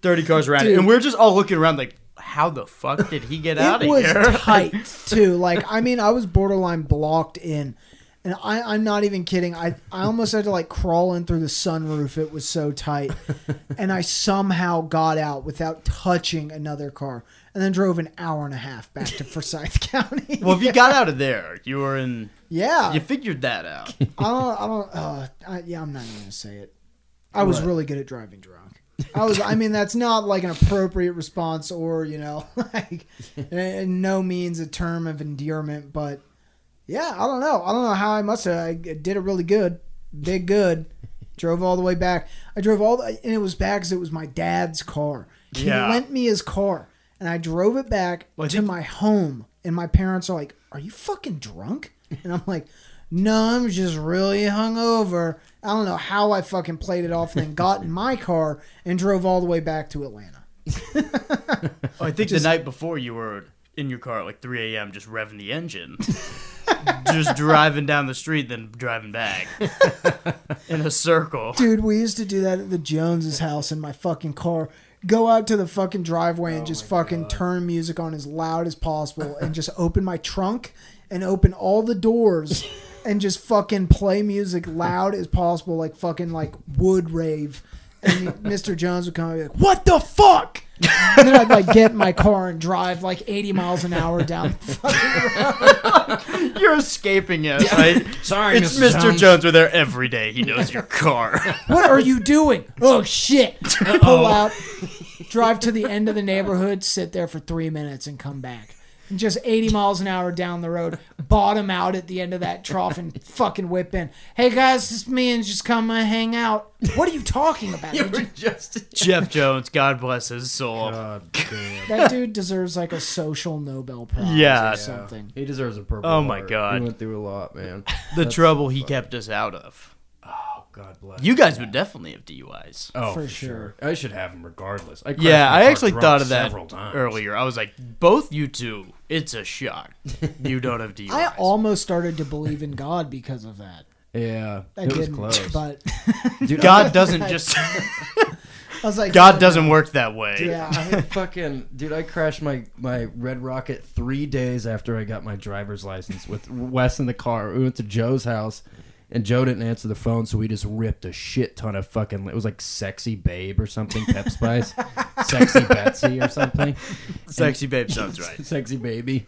thirty cars around it, Dude. and we're just all looking around like, how the fuck did he get out of here? it of was here? tight too. Like I mean, I was borderline blocked in, and I, I'm not even kidding. I I almost had to like crawl in through the sunroof. It was so tight, and I somehow got out without touching another car, and then drove an hour and a half back to Forsyth County. well, if you got out of there, you were in. yeah, You figured that out. I don't. I don't. Uh, I, yeah, I'm not even gonna say it. I was What? really good at driving drunk. I was. I mean, that's not like an appropriate response, or you know, like in no means a term of endearment. But yeah, I don't know. I don't know how I must have. I did it really good, did good. Drove all the way back. I drove all, the, and it was back because it was my dad's car. He Yeah. lent me his car, and I drove it back Well, to think- my home. And my parents are like, "Are you fucking drunk?" And I'm like, "No, I'm just really hungover." I don't know how I fucking played it off, and then got in my car and drove all the way back to Atlanta. Oh, I think the night before you were in your car at like 3 a.m. just revving the engine, just driving down the street, then driving back in a circle. Dude, we used to do that at the Joneses' house in my fucking car. Go out to the fucking driveway and oh just fucking turn music on as loud as possible and just open my trunk and open all the doors and just fucking play music loud as possible, like fucking like wood rave. And Mr. Jones would come and be like, "What the fuck?" And then I'd like get in my car and drive like 80 miles an hour down. the fucking road. You're escaping us. Right? Sorry, It's Mr. Mr. Jones. Jones. We're there every day. He knows your car. What are you doing? Oh shit! Pull out, drive to the end of the neighborhood, sit there for three minutes, and come back. And just 80 miles an hour down the road, bottom out at the end of that trough, and fucking whip in. Hey guys, this man's just come and hang out. What are you talking about? You were just. Jeff Jones, God bless his soul. God damn. that dude deserves like a social Nobel Prize Yeah. or something. He deserves a purple. Oh my heart. God. He went through a lot, man. the trouble he kept us out of. God bless. You guys would definitely have DUIs. oh, For for, sure. sure. I should have them regardless. I Yeah, I actually thought of that several times. earlier. I was like, both you two, it's a shock. You don't have DUIs. I almost started to believe in God because of that. Yeah, I it was didn't, close. but Dude, God doesn't just. I was like, God doesn't work that way. Yeah. I fucking dude, I crashed my my Red Rocket three days after I got my driver's license with Wes in the car. We went to Joe's house, and Joe didn't answer the phone, so we just ripped a shit ton of fucking. It was like "Sexy Babe" or something, Pep Spice, "Sexy Betsy" or something, Sexy babe sounds right. "Sexy Baby,"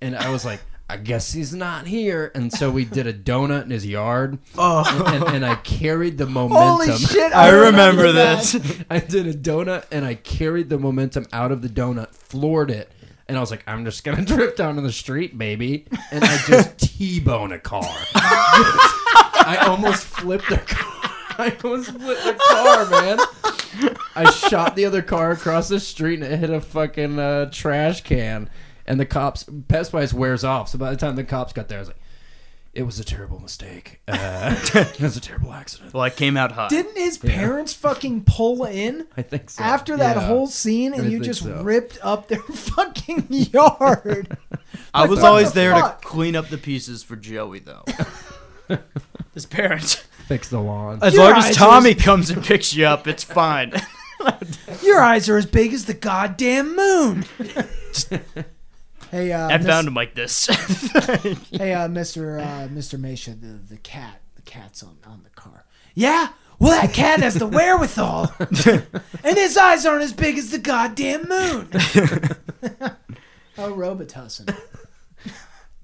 and I was like. I guess he's not here, and so we did a donut in his yard, Oh, and, and I carried the momentum. Holy shit! I remember this. I did a donut and I carried the momentum out of the donut, floored it, and I was like, I'm just gonna drift down to the street, baby. And I just T-bone a car. I almost flipped a car. I almost flipped a car, man. I shot the other car across the street and it hit a fucking uh, trash can. And the cops, Pep Spice wears off. So by the time the cops got there, I was like, it was a terrible mistake. Uh, it was a terrible accident. Well, I came out hot. Didn't his parents fucking pull in I think so. after that Yeah. whole scene and I you think just so. ripped up their fucking yard? I Like, was what always the there fuck? to clean up the pieces for Joey, though. His parents. Fix the lawn. As Your long eyes as are Tommy comes and picks you up, it's fine. Your eyes are as big as the goddamn moon. hey, uh, I Miss- found him like this. Hey, uh, Mister uh, Mister Mesha, the the cat, the cat's on on the car. Yeah. Well, that cat has the wherewithal, and his eyes aren't as big as the goddamn moon. oh, Robitussin.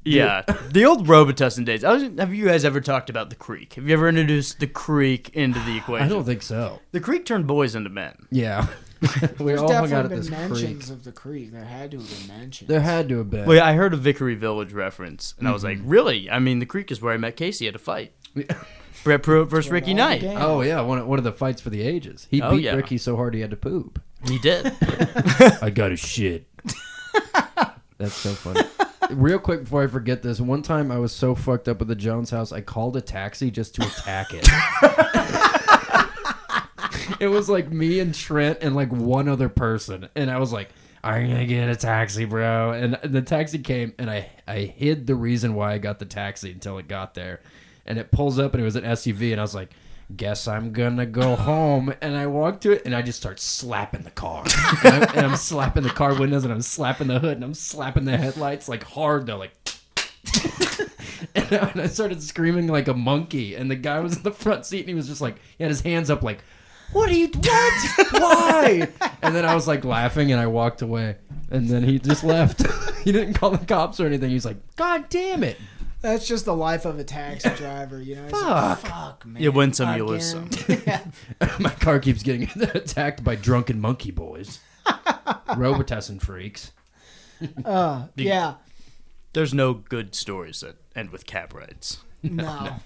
Yeah, the old Robitussin days. I was, have you guys ever talked about the creek? Have you ever introduced the creek into the equation? I don't think so. The creek turned boys into men. Yeah. we There's all hung out definitely at been this mentions creek. of the creek. There had to have been mentions. There had to have been. Well, yeah, I heard a Vickery Village reference, and I was Mm-hmm. like, really? I mean, the creek is where I met Casey at a fight. Brett Pruitt versus Ricky Knight. Oh yeah, one of, one of the fights for the ages. He Oh, beat yeah. Ricky so hard he had to poop. He did. I got a shit. That's so funny. Real quick before I forget this, one time I was so fucked up at the Jones house, I called a taxi just to attack it. it was like me and Trent and like one other person, and I was like, "I'm gonna get a taxi, bro." And the taxi came, and I I hid the reason why I got the taxi until it got there, and it pulls up, and it was an SUV, and I was like. Guess I'm gonna go home, and I walk to it, and I just start slapping the car, and, I'm, and I'm slapping the car windows, and I'm slapping the hood, and I'm slapping the headlights like hard. They're like, and I, and I started screaming like a monkey, and the guy was in the front seat, and he was just like, he had his hands up, like, "What are you? What? Why?" And then I was like laughing, and I walked away, and then he just left. he didn't call the cops or anything. He's like, "God damn it!" That's just the life of a taxi driver, you know. It's like, Fuck. fuck, man. You win some, you lose some. Again. My car keeps getting attacked by drunken monkey boys, Robitussin freaks. Uh, yeah. There's no good stories that end with cab rides. No.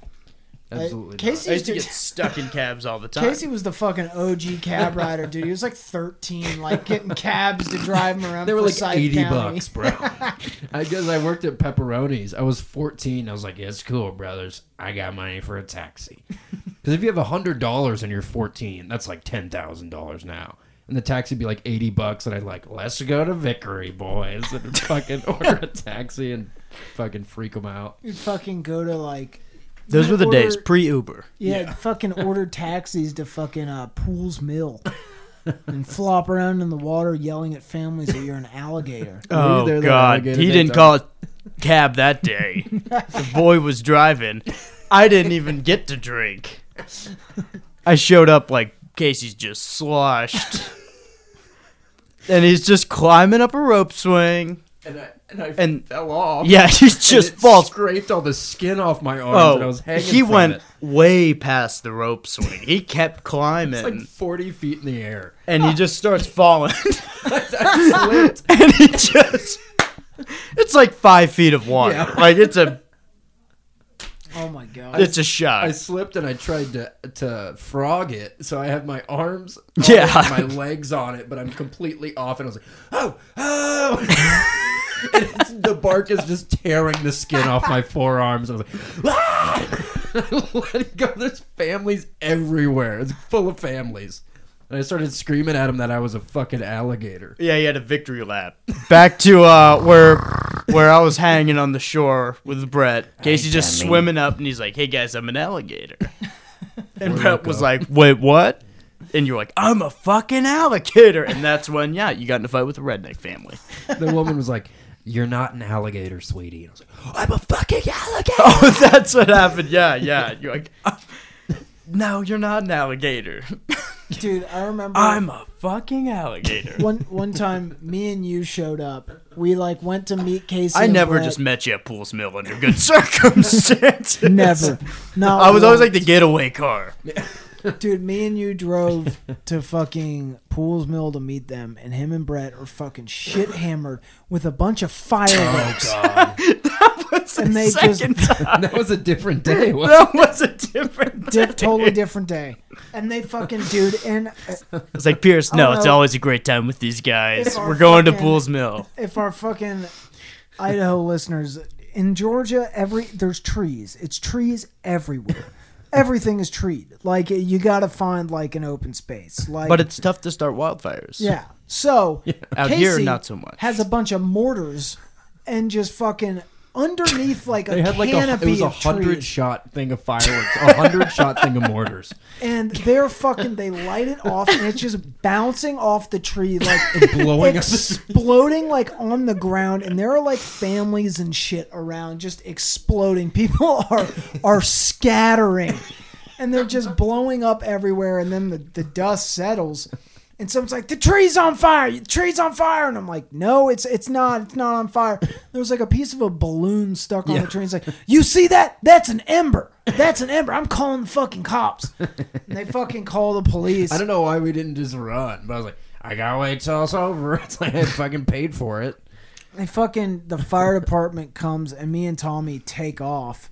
Absolutely. Uh, Casey I used to used get stuck in cabs all the time. Casey was the fucking OG cab rider, dude. He was like 13, like getting cabs to drive him around. They were like Forsyth eighty County. bucks, bro. I guess I worked at Pepperoni's. I was fourteen. I was like, "Yeah, it's cool, brothers. I got money for a taxi." Because if you have hundred dollars and you're fourteen, that's like ten thousand dollars now. And the taxi would be like eighty bucks, and I'd like, "Let's go to Vickery, boys," and fucking order a taxi and fucking freak them out. You'd fucking go to like. Those were the order- days pre Uber. Yeah, fucking order taxis to fucking uh, Poole's Mill. and flop around in the water yelling at families that you're an alligator. Oh there that God, alligator he didn't time? call it cab that day. the boy was driving. I didn't even get to drink. I showed up like Casey's just sloshed, and he's just climbing up a rope swing. And I, and I And- fell off. Yeah, he And just it falls. Scraped all the skin off my arms, Oh, and I was hanging. he from went it. way past the rope swing. He kept climbing, It's like forty feet in the air. and he ah. just starts falling. I slipped. and he just it's like five feet of water Yeah. like it's a Oh my god. it's a shock I slipped and I tried to to frog it, so I have my arms, Yeah. my legs on it, but I'm completely off, and I was like, oh, oh. And it's, the bark is just tearing the skin off my forearms. I was like, ah! I let it go. There's families everywhere. It's full of families. And I started screaming at him that I was a fucking alligator. yeah he had a victory lap back to uh where where i was hanging on the shore with brett casey just swimming up and he's like hey guys i'm an alligator and brett was go? like wait what and you're like i'm a fucking alligator and that's when yeah you got in a fight with the redneck family The woman was like, "You're not an alligator, sweetie." And I was like, "I'm a fucking alligator." oh that's what happened yeah yeah you're like "Uh, no you're not an alligator Dude, I remember i'm a fucking alligator one one time me and you showed up. We like went to meet Casey. I and never Brett. just met you at Poole's Mill under good circumstances. never. No, I was always like the getaway car. Dude. Me and you drove to fucking Poole's Mill to meet them, and him and Brett are fucking shit hammered with a bunch of fireworks. and they just Second time. that was a different day. wasn't That was a different Diff, day. totally different day. And they fucking dude and uh, It's like Pierce. No, Oh, it's no. always a great time with these guys. We're going to Poole's Mill. if our fucking Idaho listeners in Georgia, every there's trees. It's trees everywhere. Everything is treed. Like you got to find like an open space. Like, But it's tough to start wildfires. yeah. So yeah, Out Casey here, not so much. Has a bunch of mortars and just fucking underneath like a They had like a canopy it was a hundred shot thing of fireworks, a hundred shot thing of mortars, and they're fucking they light it off and it's just bouncing off the tree like blowing up. exploding like on the ground and there are like families and shit around just exploding. People are are scattering and they're just blowing up everywhere and then the, the dust settles and someone's like the tree's on fire. The tree's on fire. And i'm like no it's it's not. It's not on fire. There was like a piece of a balloon stuck on the tree. It's like you see that? That's an ember. That's an ember. I'm calling the fucking cops. And they fucking call the police. I don't know why we didn't just run, but I was like, I gotta wait till it's over. It's like I fucking paid for it. they fucking the fire department comes and me and Tommy take off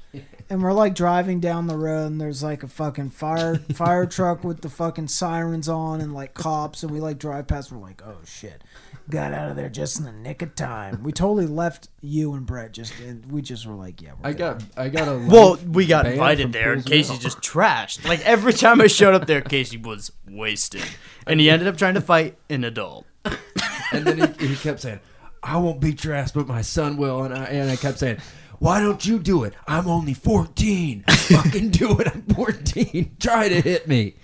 and we're like driving down the road and there's like a fucking fire fire truck with the fucking sirens on and like cops and we like drive past we're like oh shit got out of there just in the nick of time we totally left you and Brett just and we just were like yeah we're I good. got I got a Well, we got invited there, and Casey just trashed. Like every time I showed up there, Casey was wasted, and he ended up trying to fight an adult. and then he, he kept saying, "I won't beat your ass, but my son will." And I and I kept saying, "Why don't you do it? I'm only 14. Fucking do it. I'm 14. Try to hit me."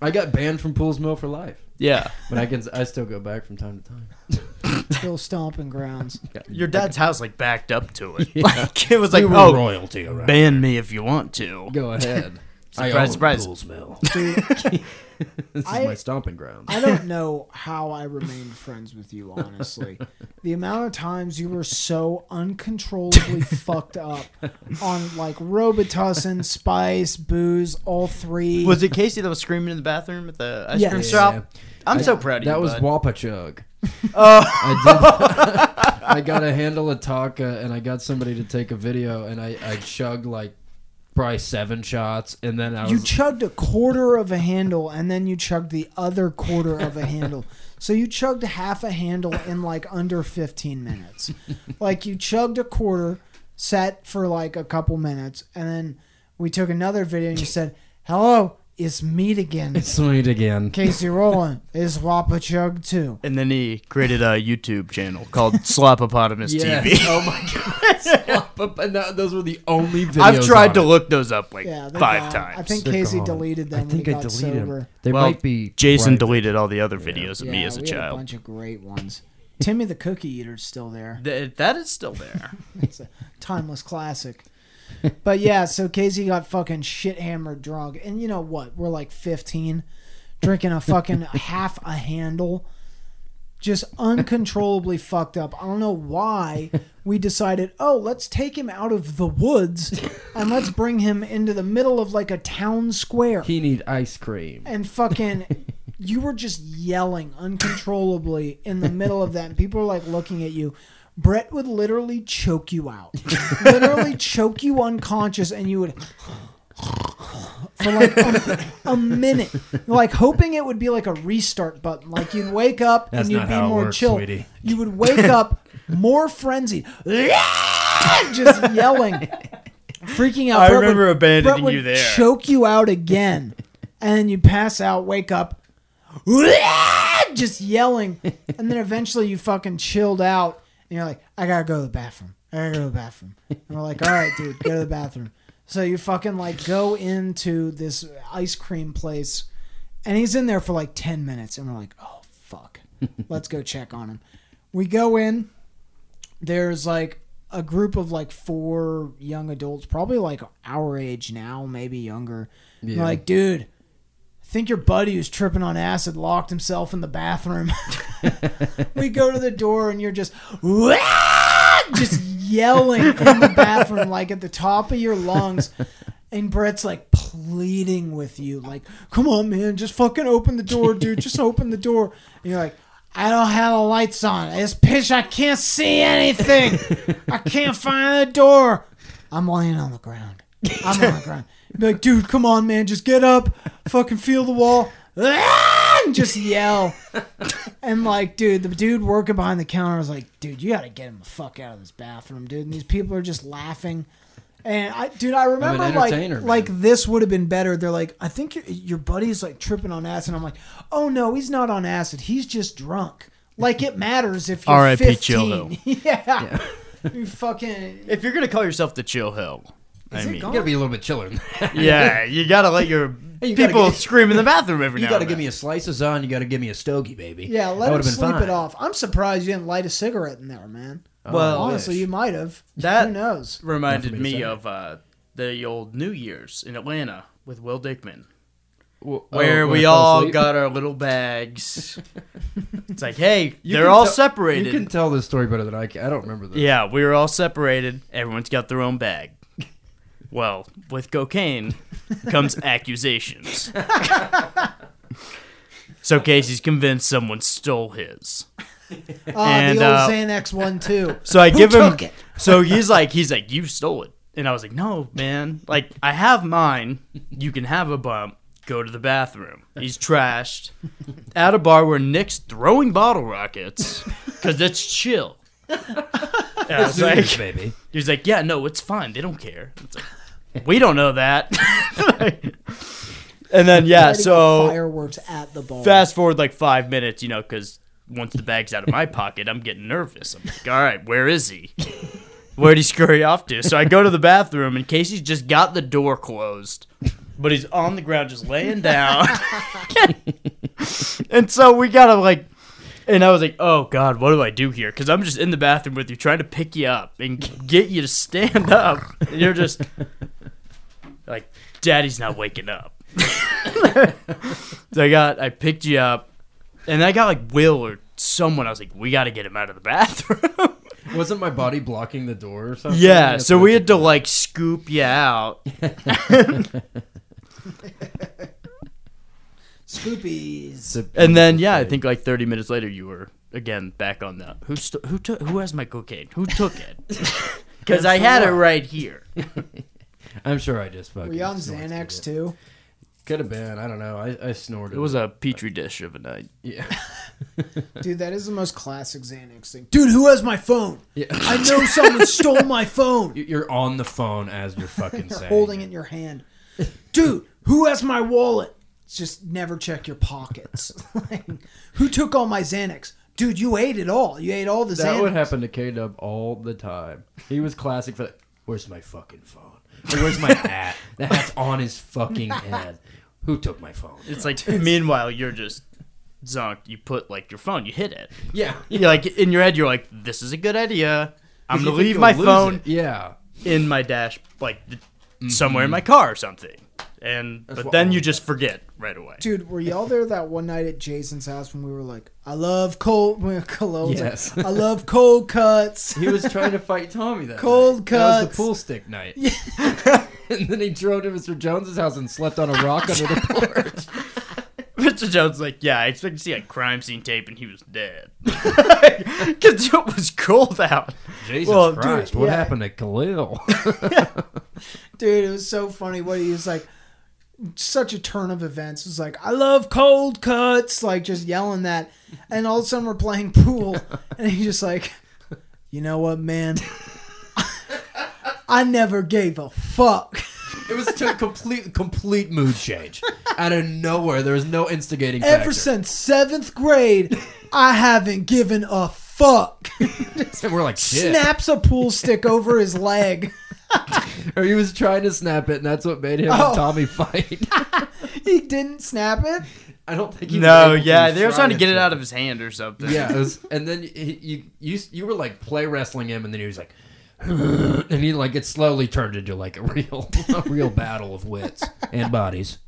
I got banned from Poole's Mill for life, Yeah, but I can I still go back from time to time. still stomping grounds your dad's house like backed up to it. Like it was like, We were oh, royalty around. ban me if you want to. Go ahead. I Surprise, own surprise. Poole's Mill. This is I- my stomping ground. I don't know how I remained friends with you, honestly. The amount of times you were so uncontrollably fucked up on like Robitussin, Spice, booze, all three. Was it Casey that was screaming in the bathroom at the ice Yeah. cream Yeah, shop? I'm I- so proud of you. That was bud. Wapachug. Oh. I did. Oh. I got a handle of Taaka, and I got somebody to take a video, and I I chugged like probably seven shots, and then I was you chugged a quarter of a handle and then you chugged the other quarter of a handle. So you chugged half a handle in like under 15 minutes. like you chugged a quarter, sat for like a couple minutes, and then we took another video and you said, "Hello, it's meat again." It's sweet again. Casey Rowland is Wappa Chug too. And then he created a YouTube channel called Slopopotamus Yes. TV. Oh my god! and that, those were the only videos. I've tried on to it. look those up like Yeah, they're five gone. times. I think They're Casey gone. deleted them I think when I got deleted sober. them. They well, might be Jason private. deleted all the other videos of me Yeah, as a we had a child. bunch of great ones. Timmy the Cookie Eater's still there. Th- that is still there. It's a timeless classic. But yeah, so Casey got fucking shit hammered drunk. And you know what? We're like 15, drinking a fucking half a handle. Just uncontrollably fucked up. I don't know why we decided, oh, let's take him out of the woods and let's bring him into the middle of like a town square. He need ice cream. and fucking you were just yelling uncontrollably in the middle of that and people were like looking at you brett would literally choke you out. Literally choke you unconscious and you would for like a, a minute like hoping it would be like a restart button. Like you'd wake up That's and you'd not be how it more works, chill. sweetie. you would wake up more frenzied just yelling freaking out. I Brett remember would- abandoning Brett would you there. choke you out again. And then you pass out wake up just yelling. And then eventually you fucking chilled out and you're like i gotta go to the bathroom. I gotta go to the bathroom. And we're like all right dude go to the bathroom. So you fucking like go into this ice cream place and he's in there for like 10 minutes and we're like oh fuck. Let's go check on him. We go in. There's like a group of like four young adults probably like our age now maybe younger. Yeah. like dude think your buddy who's tripping on acid locked himself in the bathroom. we go to the door and you're just just yelling in the bathroom like at the top of your lungs. And Brett's like pleading with you, like, come on, man, just fucking open the door, dude. Just open the door. And you're like, I don't have the lights on. It's pitch. I can't see anything. I can't find the door. I'm laying on the ground. I'm on the ground. Be like, dude, come on, man, just get up, fucking feel the wall, and just yell. And like, dude, the dude working behind the counter was like, dude, you gotta get him the fuck out of this bathroom, dude. And these people are just laughing. And I, dude, I remember like, man. like this would have been better. They're like, I think your, your buddy's like tripping on acid. And I'm like, oh no, he's not on acid. He's just drunk. Like it matters if you're R.I.P. 15. Chill Hill. yeah. You fucking. If you're gonna call yourself the chill hill, I Is it mean, You gone? gotta be a little bit chiller yeah, you gotta let your Hey, you people get- scream in the bathroom every now. You gotta and give then. me a slice of Zon. You gotta give me a stogie, baby. Yeah, That let him sleep fine. it off. I'm surprised you didn't light a cigarette in there, man. Well, I Honestly, wish. you might have. That- Who knows? reminded Nothing me say. of uh, the old New Year's in Atlanta with Will Dickman, Wh- where oh, we all asleep? got our little bags. it's like, hey, You they're all tell- separated. You can tell this story better than I can. I don't remember this. Yeah, we were all separated. Everyone's got their own bag. Well, with cocaine comes accusations. so Casey's convinced someone stole his. Oh, And, the old uh, Xanax one too. So I Who give him. it? So he's like, he's like, you stole it, and I was like, no, man. Like I have mine. You can have a bump. Go to the bathroom. He's trashed at a bar where Nick's throwing bottle rockets because it's chill. And I was like, Year's, baby. he was like, yeah, no, it's fine. They don't care. Like, we don't know that. and then yeah, so fireworks at the ball. fast forward like five minutes, you know, because once the bag's out of my pocket, I'm getting nervous. I'm like, all right, where is he? Where'd he scurry off to? So I go to the bathroom, and Casey's just got the door closed, but he's on the ground just laying down. and so we gotta like, and I was like, oh god, what do I do here? Because I'm just in the bathroom with you, trying to pick you up and get you to stand up, and you're just like, Daddy's not waking up. so I got, I picked you up, and I got like Will or someone. I was like, we got to get him out of the bathroom. Wasn't my body blocking the door or something? yeah, That's so we had to like scoop you out. Scoopies. And then yeah, I think like 30 minutes later you were again back on the who st- who took who has my cocaine? Who took it? Because I had it right here. I'm sure I just fucking. Were you on snorted Xanax it. too? Could have been. I don't know. I, I snorted. It was a petri dish of a night. yeah. Dude, that is the most classic Xanax thing. Dude, who has my phone? yeah. I know someone stole my phone. You- You're on the phone as you're fucking You're saying. holding it in your hand. Dude, who has my wallet? Just never check your pockets. like, who took all my Xanax? Dude, you ate it all. You ate all the That Xanax. would happen to K Dub all the time. He was classic for that. Where's my fucking phone? Or where's my hat? The hat's on his fucking head. Who took my phone? It's like meanwhile you're just zonked. You put like your phone, you hit it. Yeah. You're like in your head, you're like, this is a good idea. I'm gonna leave my phone it. Yeah. in my dash, like th- somewhere in mm-hmm. my car or something. And That's but what then all you of just forget right away. Dude, were y'all there that one night at Jason's house when we were like, I love cold, when Cologne was like, Yes. I love cold cuts. He was trying to fight Tommy that Cold night. That was cuts. the pool stick night. Yeah. and then he drove to Mr. Jones's house and slept on a rock under the porch. Mr. Jones like, yeah, I expect to see a crime scene tape, and he was dead because it was cold out. Jesus Well, dude, Christ, what yeah. happened to Khalil? Dude, it was so funny what he was like. Such a turn of events. It was like, I love cold cuts, like just yelling that. And all of a sudden we're playing pool. And he's just like, you know what, man? I never gave a fuck. it was a complete, complete mood change. Out of nowhere, there was no instigating factor. Ever since seventh grade, I haven't given a fuck. And we're like, shit. Snaps a pool stick over his leg. Or he was trying to snap it, and that's what made him Oh. and Tommy fight. He didn't snap it. I don't think he. No, yeah, they were trying to get it to. out of his hand or something. Yeah, it was, and then he, you you you were like play wrestling him, and then he was like, and he like it slowly turned into like a real a real battle of wits and bodies.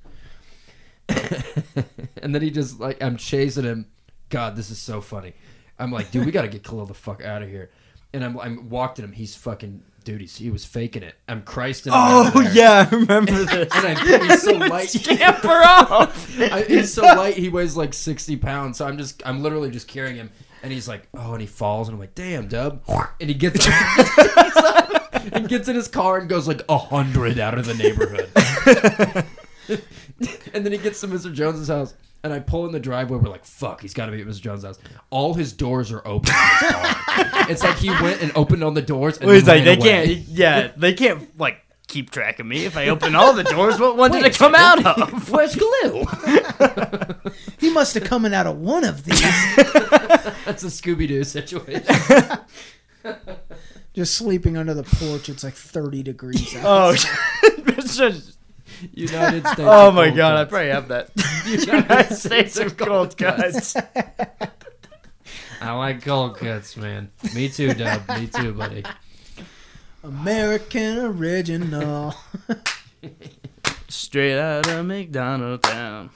and then he just like I'm chasing him. God, this is so funny. I'm like, dude, we got to get Khalil the fuck out of here. And I'm I'm walked at him. He's fucking dude. He's, he was faking it. I'm him. out Oh yeah, I remember this. And I, he's so light. Scamper off. I, he's so light. He weighs like sixty pounds. So I'm just, I'm literally just carrying him. And he's like, oh, and he falls, and I'm like, damn, Dub. And he gets, and gets in his car and goes like a hundred out of the neighborhood. and then he gets to Mr. Jones's house, and I pull in the driveway. We're like, fuck, he's got to be at Mr. Jones's house. All his doors are open. in his car. it's like he went and opened on the doors. And Well, he's then like, they ran away. can't. Yeah, they can't like keep track of me if I open all the doors. What one did it come out of? Where's glue? He must have coming out of one of these. That's a Scooby Doo situation. Just sleeping under the porch. It's like 30 degrees out. Oh, it's just- United States. oh my cold god! I probably have that. United States of cold cuts. I like cold cuts, man. Me too, Dub. Me too, buddy. American original. Straight out of McDonald town.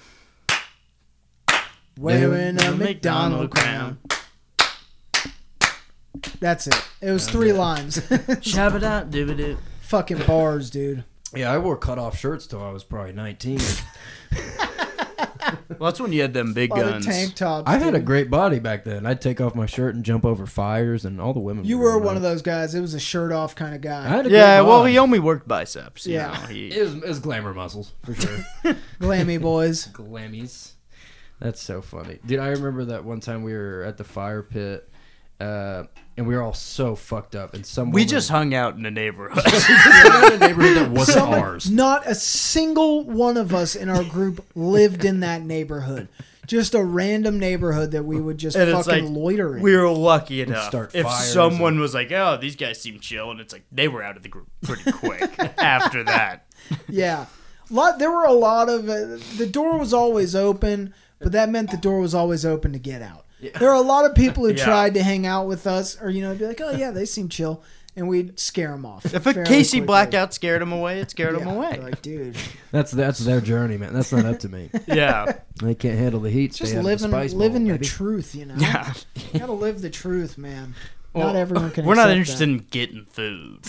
Wearing a McDonald crown. That's it. It was three lines. Shabba doo doo. Fucking bars, dude. Yeah, I wore cut off shirts till I was probably 19. Well, that's when you had them big A lot of guns. tank tops. I had a dude. great body back then. I'd take off my shirt and jump over fires, and all the women. You were were one of those guys. It was a shirt off kind of I guy. had a Yeah, great well, body. he only worked biceps. you Yeah. know, he- It was, it was glamour muscles for sure. Glammy boys. Glammies. That's so funny, dude. I remember that one time we were at the fire pit, uh, and we were all so fucked up. And some we woman- just hung out in the neighborhood. in a neighborhood that wasn't Someone- ours. Not a single one of us in our group lived in that neighborhood. Just a random neighborhood that we would just And it's fucking like, loiter in. we were lucky enough. start if fires someone was like, "Oh, these guys seem chill," and it's like they were out of the group pretty quick after that. Yeah, lot. There were a lot of. Uh, the door was always open, but that meant the door was always open to get out. There are a lot of people who Yeah. tried to hang out with us, or you know, be like, "Oh yeah, they seem chill," and we'd scare them off. If a Casey quickly. blackout scared them away, it scared him Yeah, away. they're Like, dude, That's that's their journey, man. That's not up to me. yeah, They can't handle the heat. just Stay out of the living spice living bowl, your baby. truth, you know. yeah. You gotta live the truth, man. Well, not everyone can. We're not accept interested in getting food.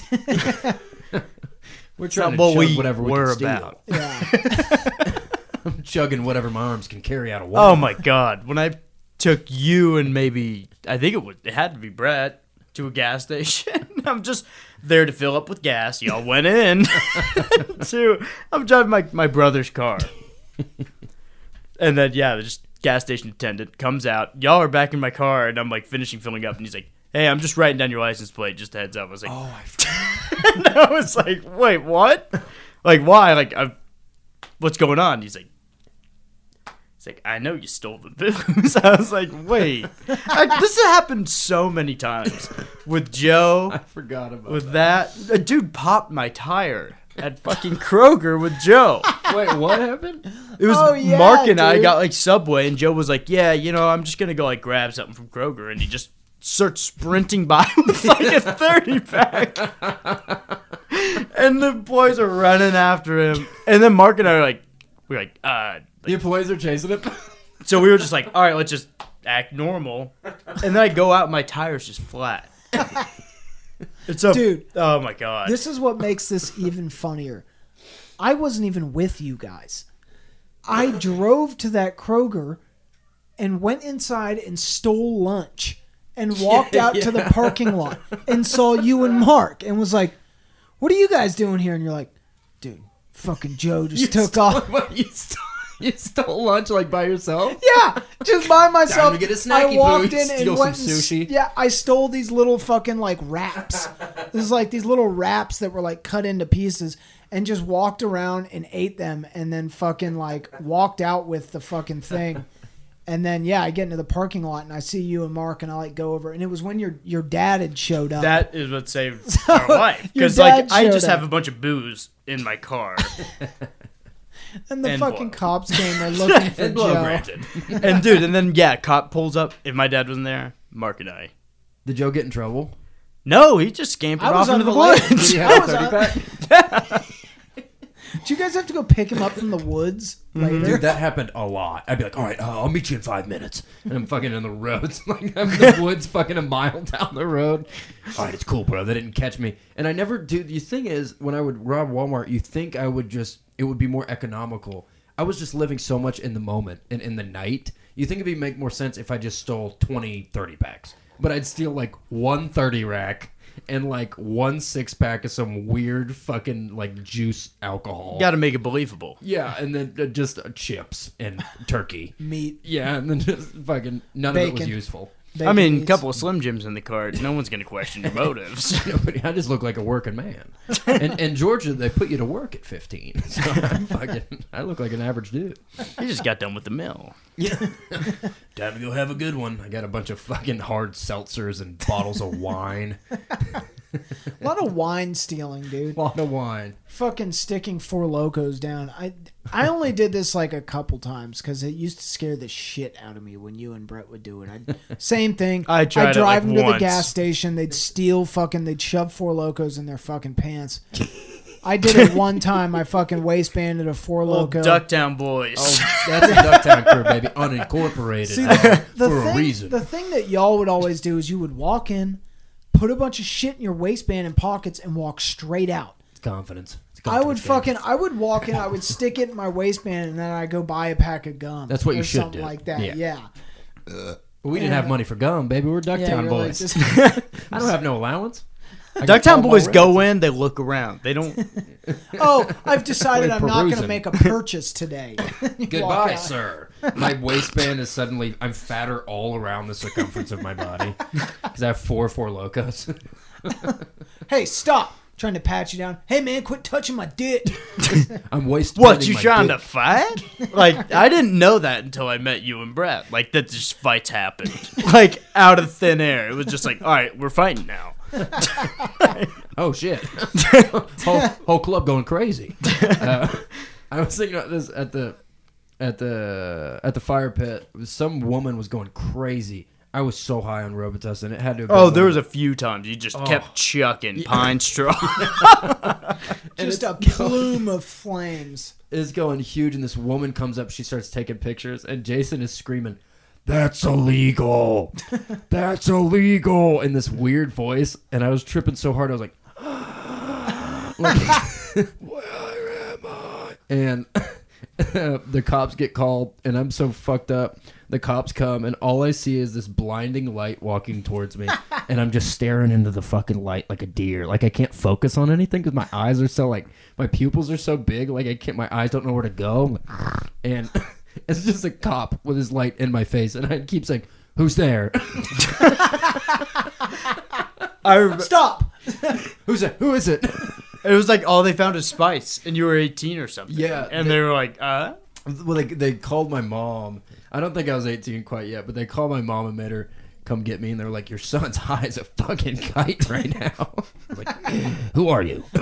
We're trying not to what chug we whatever we were can steal. about. That. Yeah, chugging whatever my arms can carry out of oh water. Oh my god! When I took you and maybe I think it was it had to be Brett to a gas station. I'm just there to fill up with gas. Y'all went in. to I'm driving my my brother's car, and then yeah, the just gas station attendant comes out. Y'all are back in my car, and I'm like finishing filling up, and he's like. Hey, I'm just writing down your license plate. Just a heads up. I was like, Oh, I I was like, wait, what? Like, why? Like, i what's going on? He's like, he's like, I know you stole the booze. I was like, wait, I, this has happened so many times with Joe. I forgot about with that. A dude popped my tire at fucking Kroger with Joe. Wait, what happened? It was Oh, yeah, Mark and I got like Subway, and Joe was like, "Yeah, you know, I'm just gonna go like grab something from Kroger," and he just starts sprinting by with like a thirty pack, and the boys are running after him, and then Mark and I are like, we're like, uh, The employees are chasing him. so we were just like, all right, let's just act normal, and then I go out, and my tire's just flat. It's a Dude. Oh my god. this is what makes this even funnier. I wasn't even with you guys. I drove to that Kroger and went inside and stole lunch and walked out to the parking lot and saw you and Mark and was like, "What are you guys doing here?" And you're like, "Dude, fucking Joe just took off." What, you, stole, you stole lunch like by yourself? Yeah, just by myself. to get a snacky I walked boots, in and steal went some and s- sushi. yeah, I stole these little fucking like wraps. this is like these little wraps that were like cut into pieces, and just walked around and ate them, and then fucking like walked out with the fucking thing. And then yeah, I get into the parking lot and I see you and Mark, and I like go over, and it was when your your dad had showed up. That is what saved our life. your Because like dad I showed just have a bunch of booze in my car. and the and fucking blow. cops came there looking for And Joe. granted. and dude, and then yeah, cop pulls up. If my dad wasn't there, Mark and I. Did Joe get in trouble? No, he just scampered I off into the unrelated. Did woods. he have a 30 pack? Did you guys have to go pick him up from the woods later? Dude, that happened a lot. I'd be like, all right, uh, I'll meet you in five minutes. And I'm fucking in the roads. Like, I'm in the woods fucking a mile down the road. All right, it's cool, bro. They didn't catch me. And I never, dude, the thing is, when I would rob Walmart, you think I would just, it would be more economical. I was just living so much in the moment and in the night. You think it'd be make more sense if I just stole 20, 30 packs. But I'd steal like one 30 rack and like one six pack of some weird fucking like juice alcohol. Got to make it believable. Yeah, and then uh, just uh, chips and turkey. Meat. Yeah, and then just fucking none of it was Bacon. useful. I mean, a couple of Slim Jims in the cart. No one's gonna question your motives. Nobody, I just look like a working man. And in Georgia, they put you to work at 15. So I'm fucking, I look like an average dude. he just got done with the mill. Yeah. Time to go have a good one. I got a bunch of fucking hard seltzers and bottles of wine. A lot of wine stealing, dude. A lot of wine. Fucking sticking Four Lokos down. I I only did this like a couple times because it used to scare the shit out of me when you and Brett would do it. I same thing. I tried I'd it, drive like, them to the gas station. They'd steal fucking. They'd shove Four Lokos in their fucking pants. I did it one time. I fucking waistbanded a four Old loco. Ducktown boys. Oh, that's a Ducktown crew, baby. Unincorporated. See, uh, the, the for thing, a reason. The thing that y'all would always do is you would walk in, put a bunch of shit in your waistband and pockets, and walk straight out. It's confidence. It's a I would fucking, I would walk in, I would stick it in my waistband, and then I go buy a pack of gum. That's what you or should something do. like that. Yeah. Yeah, But we didn't have money for gum, baby. We're. Ducktown you're like, boys. this- I don't have no allowance. I got Ducktown all boys my go in, they look around. They don't. oh, I've decided I'm not going to perusing. make a purchase today. You walk Goodbye, out. sir. My waistband is suddenly I'm fatter all around the circumference of my body because I have four Four Lokos. Hey, stop! Trying to pat you down. Hey, man, quit touching my dick. I'm wasting. What, you my trying dick. to fight? Like, I didn't know that until I met you and Brett. Like, that just fights happened. Like, out of thin air. It was just like, all right, we're fighting now. Oh shit! whole, whole club going crazy. Uh, I was thinking about this at the at the at the fire pit. Some woman was going crazy. I was so high on Robitussin, it had to. Have been Oh, there one- was a few times you just Oh. kept chucking pine straw. Just a plume of flames. is going huge, and this woman comes up. She starts taking pictures, and Jason is screaming, "That's illegal! That's illegal!" in this weird voice. And I was tripping so hard, I was like, like "Where am I?" And the cops get called, and I'm so fucked up. The cops come, and all I see is this blinding light walking towards me, and I'm just staring into the fucking light like a deer. Like I can't focus on anything because my eyes are so like my pupils are so big. Like I can't, my eyes don't know where to go. And it's just a cop with his light in my face, and I keep saying, "Who's there? I rem- Stop! Who's it? Who is it?" it was like all they found is spice, and you were 18 or something. Yeah, And they- they were like, uh? Well, they, they called my mom. I don't think I was 18 quite yet, but they called my mom and made her come get me. And they're like, "Your son's high as a fucking kite right now." Like, who are you?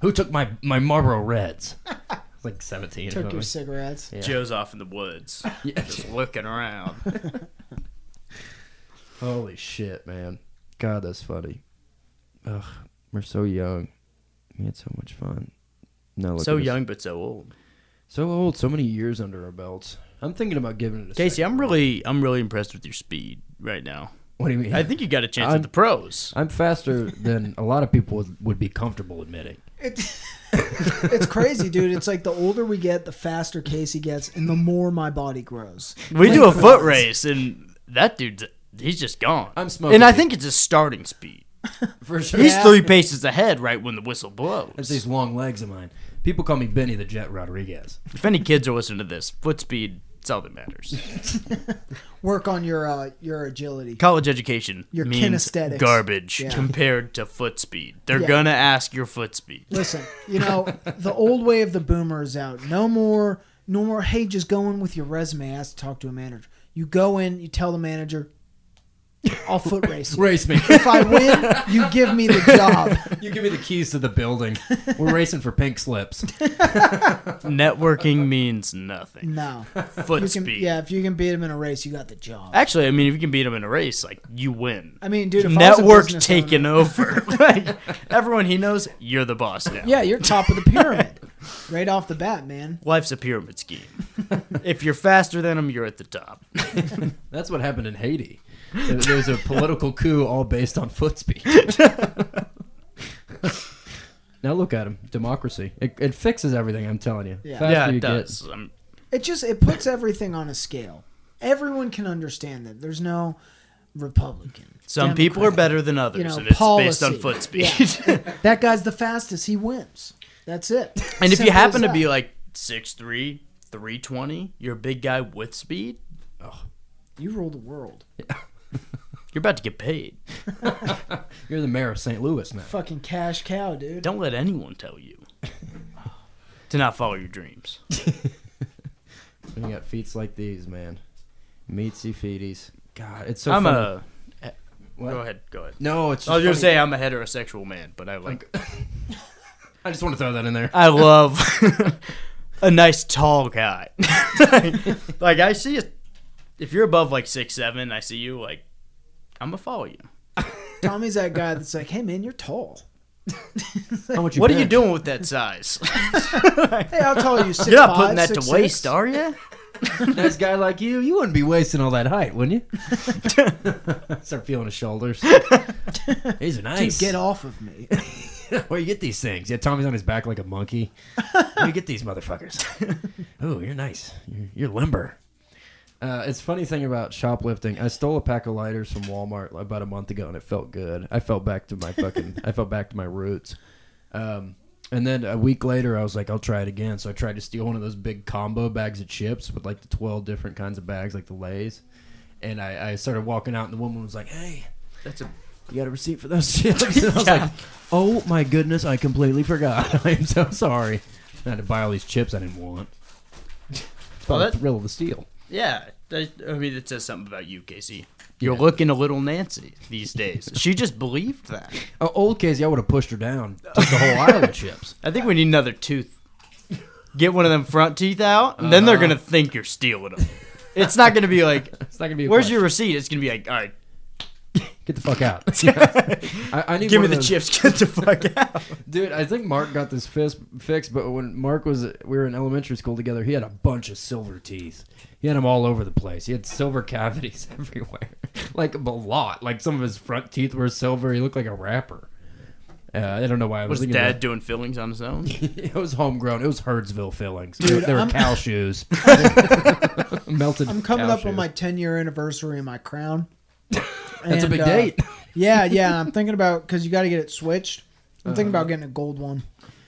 who took my my Marlboro Reds? Like 17. Took or your something. cigarettes. Yeah. Joe's off in the woods, Yeah. just looking around. Holy shit, man! God, that's funny. Ugh, we're so young. We had so much fun. No, look so young, but so old. so old, so many years under our belts. I'm thinking about giving it a Casey, second. I'm really, I'm really impressed with your speed right now. What do you mean? I think you got a chance I'm- at the pros. I'm faster than a lot of people would, would be comfortable admitting. It, it's crazy, dude. It's like the older we get, the faster Casey gets, and the more my body grows. We do a Length-wise. foot race, and that dude's he's just gone. I'm smoking and I think it's his starting speed. For sure. He's Yeah. three paces ahead right when the whistle blows. That's these long legs of mine. People call me Benny the Jet Rodriguez. If any kids are listening to this, foot speed, it's all that matters. Work on your uh, your agility. College education Your means kinesthetics. garbage Yeah. compared to foot speed. They're Yeah. gonna ask your foot speed. Listen, you know the old way of the boomer is out. No more, no more. Hey, just go in with your resume. Ask to talk to a manager. You go in. You tell the manager, "I'll foot race you. Race me. If I win, you give me the job." you give me the keys to the building. We're racing for pink slips. Networking means nothing. No, Foot you can. speed. Yeah, if you can beat him in a race, you got the job. Actually, I mean, if you can beat them in a race, like you win. I mean, dude, if I was a Network business taken owner- over. like everyone he knows, you're the boss now. Yeah, you're top of the pyramid, right off the bat, man. Life's a pyramid scheme. if you're faster than him, you're at the top. That's what happened in Haiti. There there a political coup all based on foot speed. now look at him. Democracy. It, it fixes everything, I'm telling you. Yeah. Faster yeah, you it get- does. Um, It just it puts everything on a scale. Everyone can understand that. There's no Republican. some people are better than others, you know, and it's based on policy. foot speed. Yeah. That guy's the fastest. He wins. That's it. and if you happen as to be that. like 6'3", 320, you're a big guy with speed, Oh, you rule the world. you're about to get paid. You're the mayor of St. Louis now. Fucking cash cow, dude. Don't let anyone tell you to not follow your dreams. When you got feats like these, man. Meatsy feeties. God, it's so I'm funny. a eh, What? Go ahead. Go ahead. No, it's. Just I was gonna say I'm a heterosexual man, but I like. I just want to throw that in there. I love a nice tall guy. like I see it. If you're above like six seven, I see you. Like I'm gonna follow you. Tommy's that guy that's like, hey man, you're tall. How much what are you bench? doing with that size? Hey, how tall are you? Six, You're not five, putting that six, to waste, six? are you? nice guy like you, you wouldn't be wasting all that height, wouldn't you? Start feeling his shoulders. These are Dude, nice. get off of me. Where you get these things? Yeah, Tommy's on his back like a monkey. Where you get these motherfuckers? Ooh, you're nice. You're, you're limber. Uh, it's funny thing about shoplifting. I stole a pack of lighters from Walmart about a month ago, and it felt good. I felt back to my fucking. I felt back to my roots. Um, and then a week later, I was like, I'll try it again. So I tried to steal one of those big combo bags of chips with like the twelve different kinds of bags, like the Lay's. And I, I started walking out, and the woman was like, "Hey, That's a you got a receipt for those chips?" And I was Yeah. like, "Oh my goodness, I completely forgot. I am so sorry. I had to buy all these chips I didn't want." It's Well, about the thrill of the steal. Yeah. That, I mean, it says something about you, Casey. You're looking a little Nancy these days. she just believed that. Oh, old Casey, I would have pushed her down, took the whole island of chips. I think we need another tooth. Get one of them front teeth out, and then they're Uh-huh. gonna think you're stealing them. It's not gonna be like, It's not gonna be. "Where's question. your receipt?" It's gonna be like, "All right, Get the fuck out. I, I need give me the those- chips. Get the fuck out." dude. I think Mark got this fist fixed, but when Mark was we were in elementary school together, he had a bunch of silver teeth. He had them all over the place. He had silver cavities everywhere, like a lot. Like some of his front teeth were silver. He looked like a rapper. Uh, I don't know why I was, Was thinking Dad that. doing fillings on his own? It was homegrown. It was Herdsville fillings. Dude, they were I'm- cow shoes. Melted. I'm coming cow up on my 10 year anniversary of my crown. That's a And, big uh, date. Yeah, yeah. I'm thinking about because you got to get it switched. I'm thinking about getting a gold one.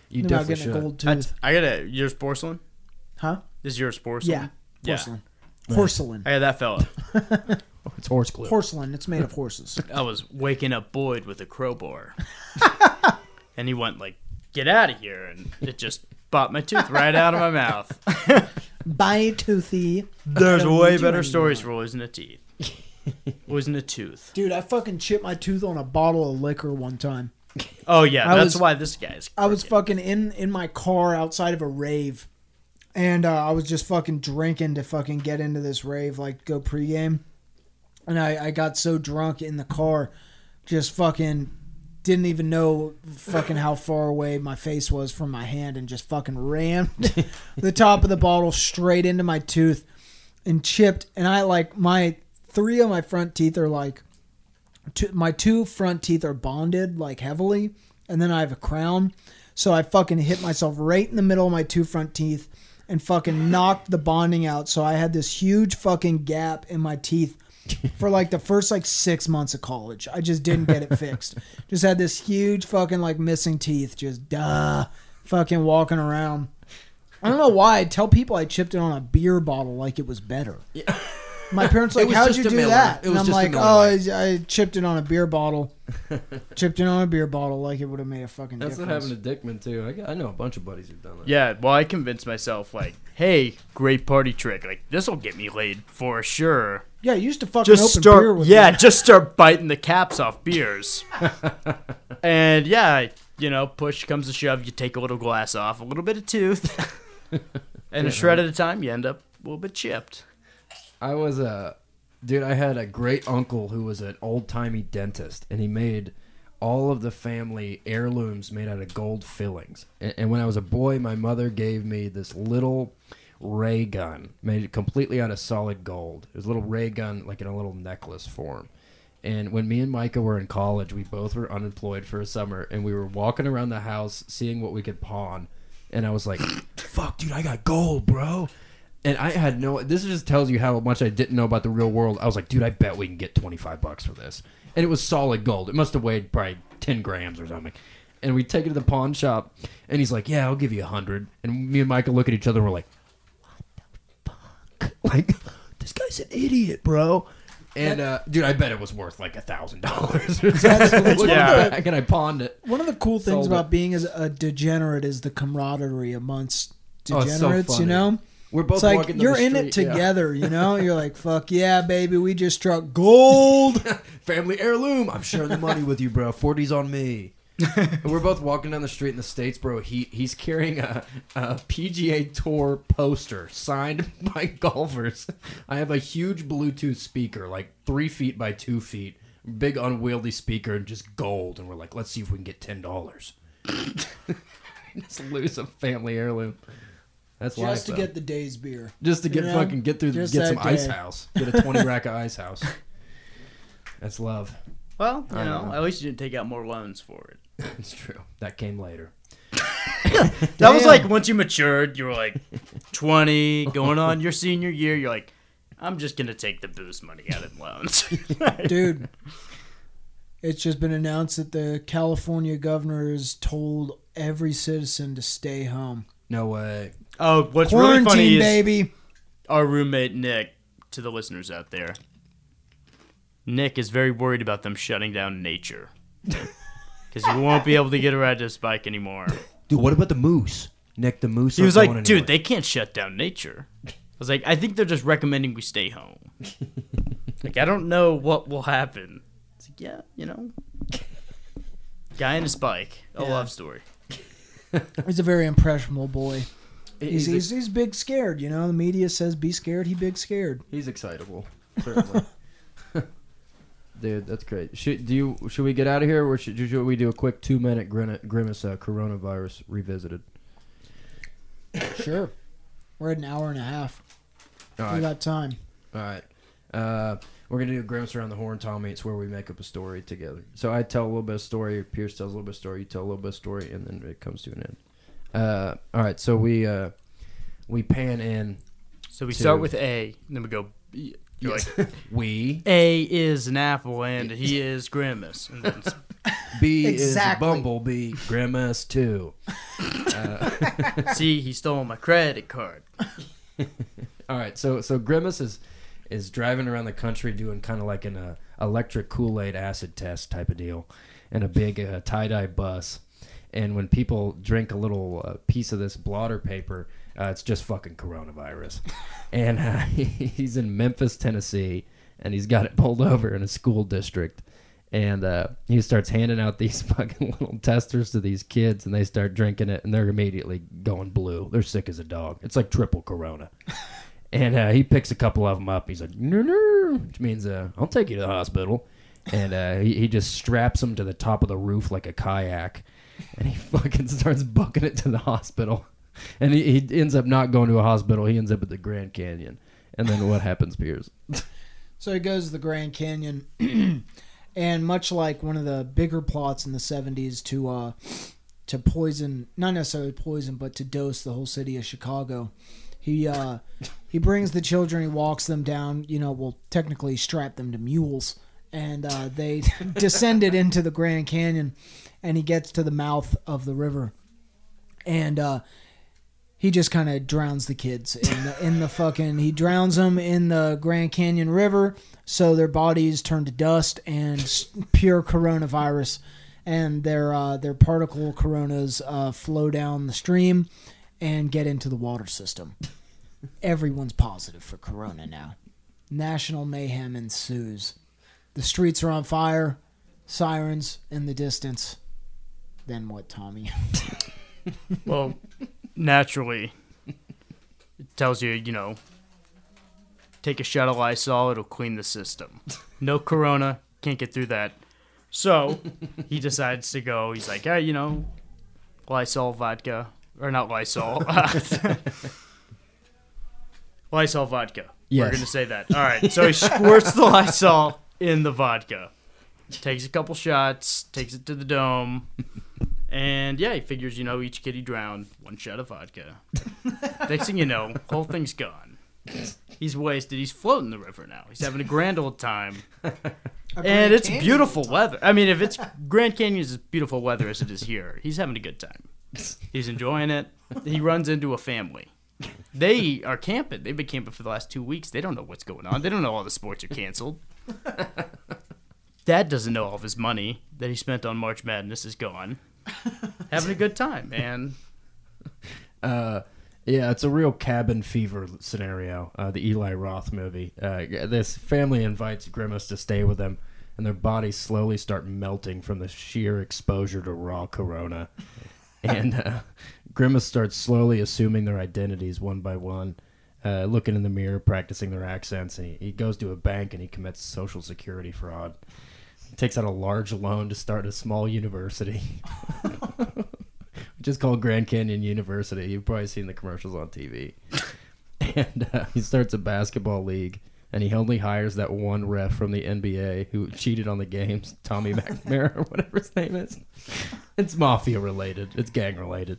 You thinking about definitely getting should. a gold I, tooth. I got a yours porcelain. Huh? This Is yours porcelain? Yeah. Yeah. Porcelain. Porcelain. I got that fella. It's horse glue. Porcelain. It's made of horses. I was waking up Boyd with a crowbar, and he went like, "Get out of here!" and it just bought my tooth right out of my mouth. Bye, toothy. There's way better stories for losing a teeth. Losing a tooth. Dude, I fucking chipped my tooth on a bottle of liquor one time. Oh yeah, I that's was- why this guy's. I was fucking in in my car outside of a rave, and uh, I was just fucking drinking to fucking get into this rave, like go pregame, and I I got so drunk in the car, just fucking didn't even know fucking how far away my face was from my hand, and just fucking rammed the top of the bottle straight into my tooth, and chipped, and I like my three of my front teeth are like two, my two front teeth are bonded like heavily, and then I have a crown. So I fucking hit myself right in the middle of my two front teeth and fucking knocked the bonding out. So I had this huge fucking gap in my teeth for like the first like six months of college. I just didn't get it fixed. just had this huge fucking like missing teeth, just duh, fucking walking around. I don't know why. I tell people I chipped it on a beer bottle like it was better. My parents It like, "How'd you do Miller. that?" It And was I'm just like, Miller "Oh, Lite." I, I chipped it on a beer bottle. chipped it on a beer bottle like it would have made a fucking That's what difference." happened to Dickman too. I, got- I know a bunch of buddies who've done that. Yeah, well, I convinced myself like, "Hey, great party trick! Like this will get me laid for sure." yeah, you used to fucking Just open beer start, with yeah, me. just start biting the caps off beers. and yeah, you know, push comes to shove, you take a little glass off, a little bit of tooth, and a shred at a time, you end up a little bit chipped. I was a dude. I had a great uncle who was an old timey dentist, and he made all of the family heirlooms made out of gold fillings. And, and when I was a boy, my mother gave me this little ray gun made completely out of solid gold. It was a little ray gun, like in a little necklace form. And when me and Micah were in college, we both were unemployed for a summer, and we were walking around the house seeing what we could pawn. And I was like, "Fuck, dude, I got gold, bro." And I had no. This just tells you how much I didn't know about the real world. I was like, "Dude, I bet we can get twenty five bucks for this." And it was solid gold. It must have weighed probably ten grams or something. And we take it to the pawn shop, and he's like, "Yeah, I'll give you a hundred. And me and Micah look at each other, and we're like, "What the fuck? Like, this guy's an idiot, bro." And uh, dude, I bet it was worth like a thousand dollars. Yeah. back and I pawned it. One of the cool things Sold about it. being as a degenerate is the camaraderie amongst Oh, it's so degenerates. you funny. know, We're both It's like you're in it street, yeah. together, you know. You're like, "Fuck yeah, baby, we just struck gold." Family heirloom. I'm sharing the money with you, bro. 40's on me. We're both walking down the street in the states, bro. He he's carrying a, a PGA Tour poster signed by golfers. I have a huge Bluetooth speaker, like three feet by two feet, big unwieldy speaker, and just gold. And we're like, let's see if we can get ten dollars. just lose a family heirloom. That's life, just to though. get the day's beer. just to get you know, fucking get through just get some that ice house. Get a twenty rack of ice house. That's love. Well, you I know, know. at least you didn't take out more loans for it. It's true. That came later. That was like once you matured, you were like 20, going on your senior year, you're like, I'm just going to take the boost money out in loans. Dude, it's just been announced that the California governor has told every citizen to stay home. No way. Oh, what's Quarantine, really funny is baby. our roommate Nick, to the listeners out there, Nick is very worried about them shutting down nature. Because you won't be able to get a ride this bike anymore. Dude, what about the moose? Nick the moose. He was like, going dude, anywhere." they can't shut down nature. I was like, I think they're just recommending we stay home. like, I don't know what will happen. It's like, yeah, you know. Guy and his bike. A Yeah. love story. He's a very impressionable boy. He's, he's, he's, he's big scared, you know. The media says be scared, he big scared. he's excitable. Certainly. Dude, that's great. Should do you? Should we get out of here, or should, should we do a quick two minute grin- grimace uh, coronavirus revisited? Sure. We're at an hour and a half. All We got time. All right. Uh, we're gonna do a grimace around the horn, Tommy. It's where we make up a story together. So I tell a little bit of story. Pierce tells a little bit of story. You tell a little bit of story, and then it comes to an end. Uh, all right. So we uh, we pan in. So we Two. start with A, and then we go B. You're like, we A is an apple, and he is Grimace. And then s- B Exactly. is Bumblebee. Grimace two. C, he stole my credit card. All right, so so Grimace is is driving around the country doing kind of like an uh, electric Kool Aid acid test type of deal, in a big uh, tie dye bus. And when people drink a little uh, piece of this blotter paper, uh, it's just fucking coronavirus. and uh, he's in Memphis, Tennessee, and he's got it pulled over in a school district. And uh, he starts handing out these fucking little testers to these kids, and they start drinking it, and they're immediately going blue. They're sick as a dog. It's like triple corona. And uh, he picks a couple of them up. He's like, no, no, which means uh, I'll take you to the hospital. And uh, he, he just straps them to the top of the roof like a kayak. And he fucking starts booking it to the hospital. And he, he ends up not going to a hospital. He ends up at the Grand Canyon. And then what happens, Pierce? So he goes to the Grand Canyon, and much like one of the bigger plots in the '70s to uh, to poison, not necessarily poison, but to dose the whole city of Chicago, he uh, he brings the children, he walks them down. You know, well, technically strap them to mules, and uh, they descended into the Grand Canyon, and he gets to the mouth of the river, and uh, he just kind of drowns the kids in the, in the fucking he drowns them in the Grand Canyon River so their bodies turn to dust and pure coronavirus and their uh, their particle coronas uh, flow down the stream and get into the water system. Everyone's positive for corona now. National mayhem ensues. The streets are on fire, sirens in the distance. Then what, Tommy? Well, naturally, it tells you, you know, take a shot of Lysol, it'll clean the system. No corona, can't get through that. So he decides to go. He's like, hey, you know, Lysol vodka. Or not Lysol. Lysol vodka. We're going to say that. All right. So he squirts the Lysol in the vodka. Takes a couple shots, takes it to the dome. And yeah, he figures, you know, each kid he drowned, one shot of vodka. Next thing you know, whole thing's gone. He's wasted. He's floating the river now. He's having a grand old time. and it's beautiful weather. I mean, if it's Grand Canyon is as beautiful weather as it is here, he's having a good time. He's enjoying it. He runs into a family. They are camping. They've been camping for the last two weeks. They don't know what's going on. They don't know all the sports are canceled. Dad doesn't know all of his money that he spent on March Madness is gone. Having a good time, man. Uh, Yeah, it's a real cabin fever scenario. Uh, the Eli Roth movie. Uh, this family invites Grimace to stay with them, and their bodies slowly start melting from the sheer exposure to raw Corona. and uh, Grimace starts slowly assuming their identities one by one, uh, looking in the mirror, practicing their accents. And he, he goes to a bank and he commits social security fraud. Takes out a large loan to start a small university. which is called Grand Canyon University. You've probably seen the commercials on TV. and uh, he starts a basketball league, and he only hires that one ref from the NBA who cheated on the games, Tommy McNamara or whatever his name is. It's mafia related. It's gang related,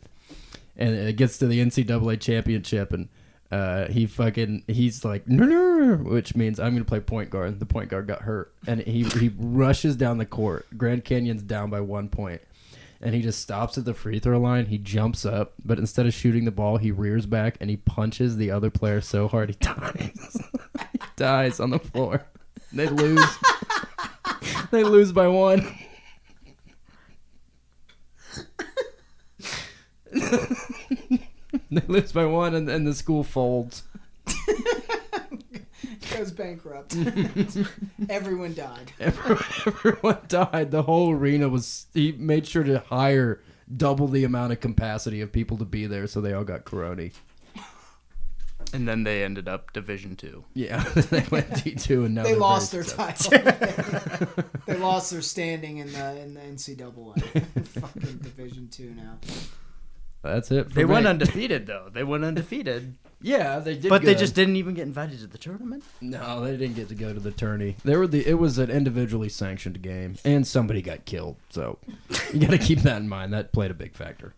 and it gets to the NCAA championship, and uh, he fucking he's like no no, which means I'm gonna play point guard. The point guard got hurt, and he he rushes down the court. Grand Canyon's down by one point, and he just stops at the free throw line. He jumps up, but instead of shooting the ball, he rears back and he punches the other player so hard he dies. he dies on the floor. They lose. they lose by one. they lose by one, and, and the school folds. Goes bankrupt. Everyone died. Everyone, everyone died. The whole arena was. He made sure to hire double the amount of capacity of people to be there, so they all got corona. And then they ended up Division Two. Yeah, they went D two, and now They lost their successful. title. they lost their standing in the in the NCAA. Fucking Division Two now. That's it. For They went undefeated though. They went undefeated, Yeah, they did. but they good. just didn't even get invited to the tournament. no, they didn't get to go to the tourney. They were the. It was an individually sanctioned game, and somebody got killed. So you got to keep that in mind. That played a big factor.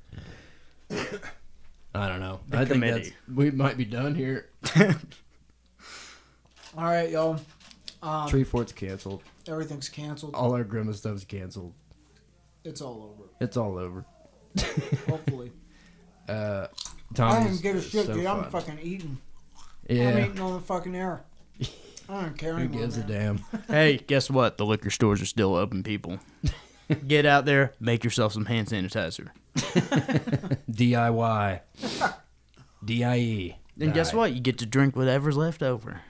I don't know. The I think committee. that's, we might be done here. All right, y'all. Um, Treefort's canceled. everything's canceled. All our Grimace stuff's canceled. It's all over. It's all over. Hopefully. Uh, I Tommy's don't give a shit, so dude. I'm fucking eating. Yeah. I'm eating on the fucking air. I don't care Who anymore. gives a damn? Hey, guess what? The liquor stores are still open, people. Get out there, make yourself some hand sanitizer. DIY. DIE. And guess what? You get to drink whatever's left over.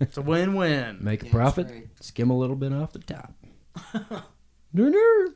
it's a win-win. Make a Damn profit, straight. skim a little bit off the top. no, no.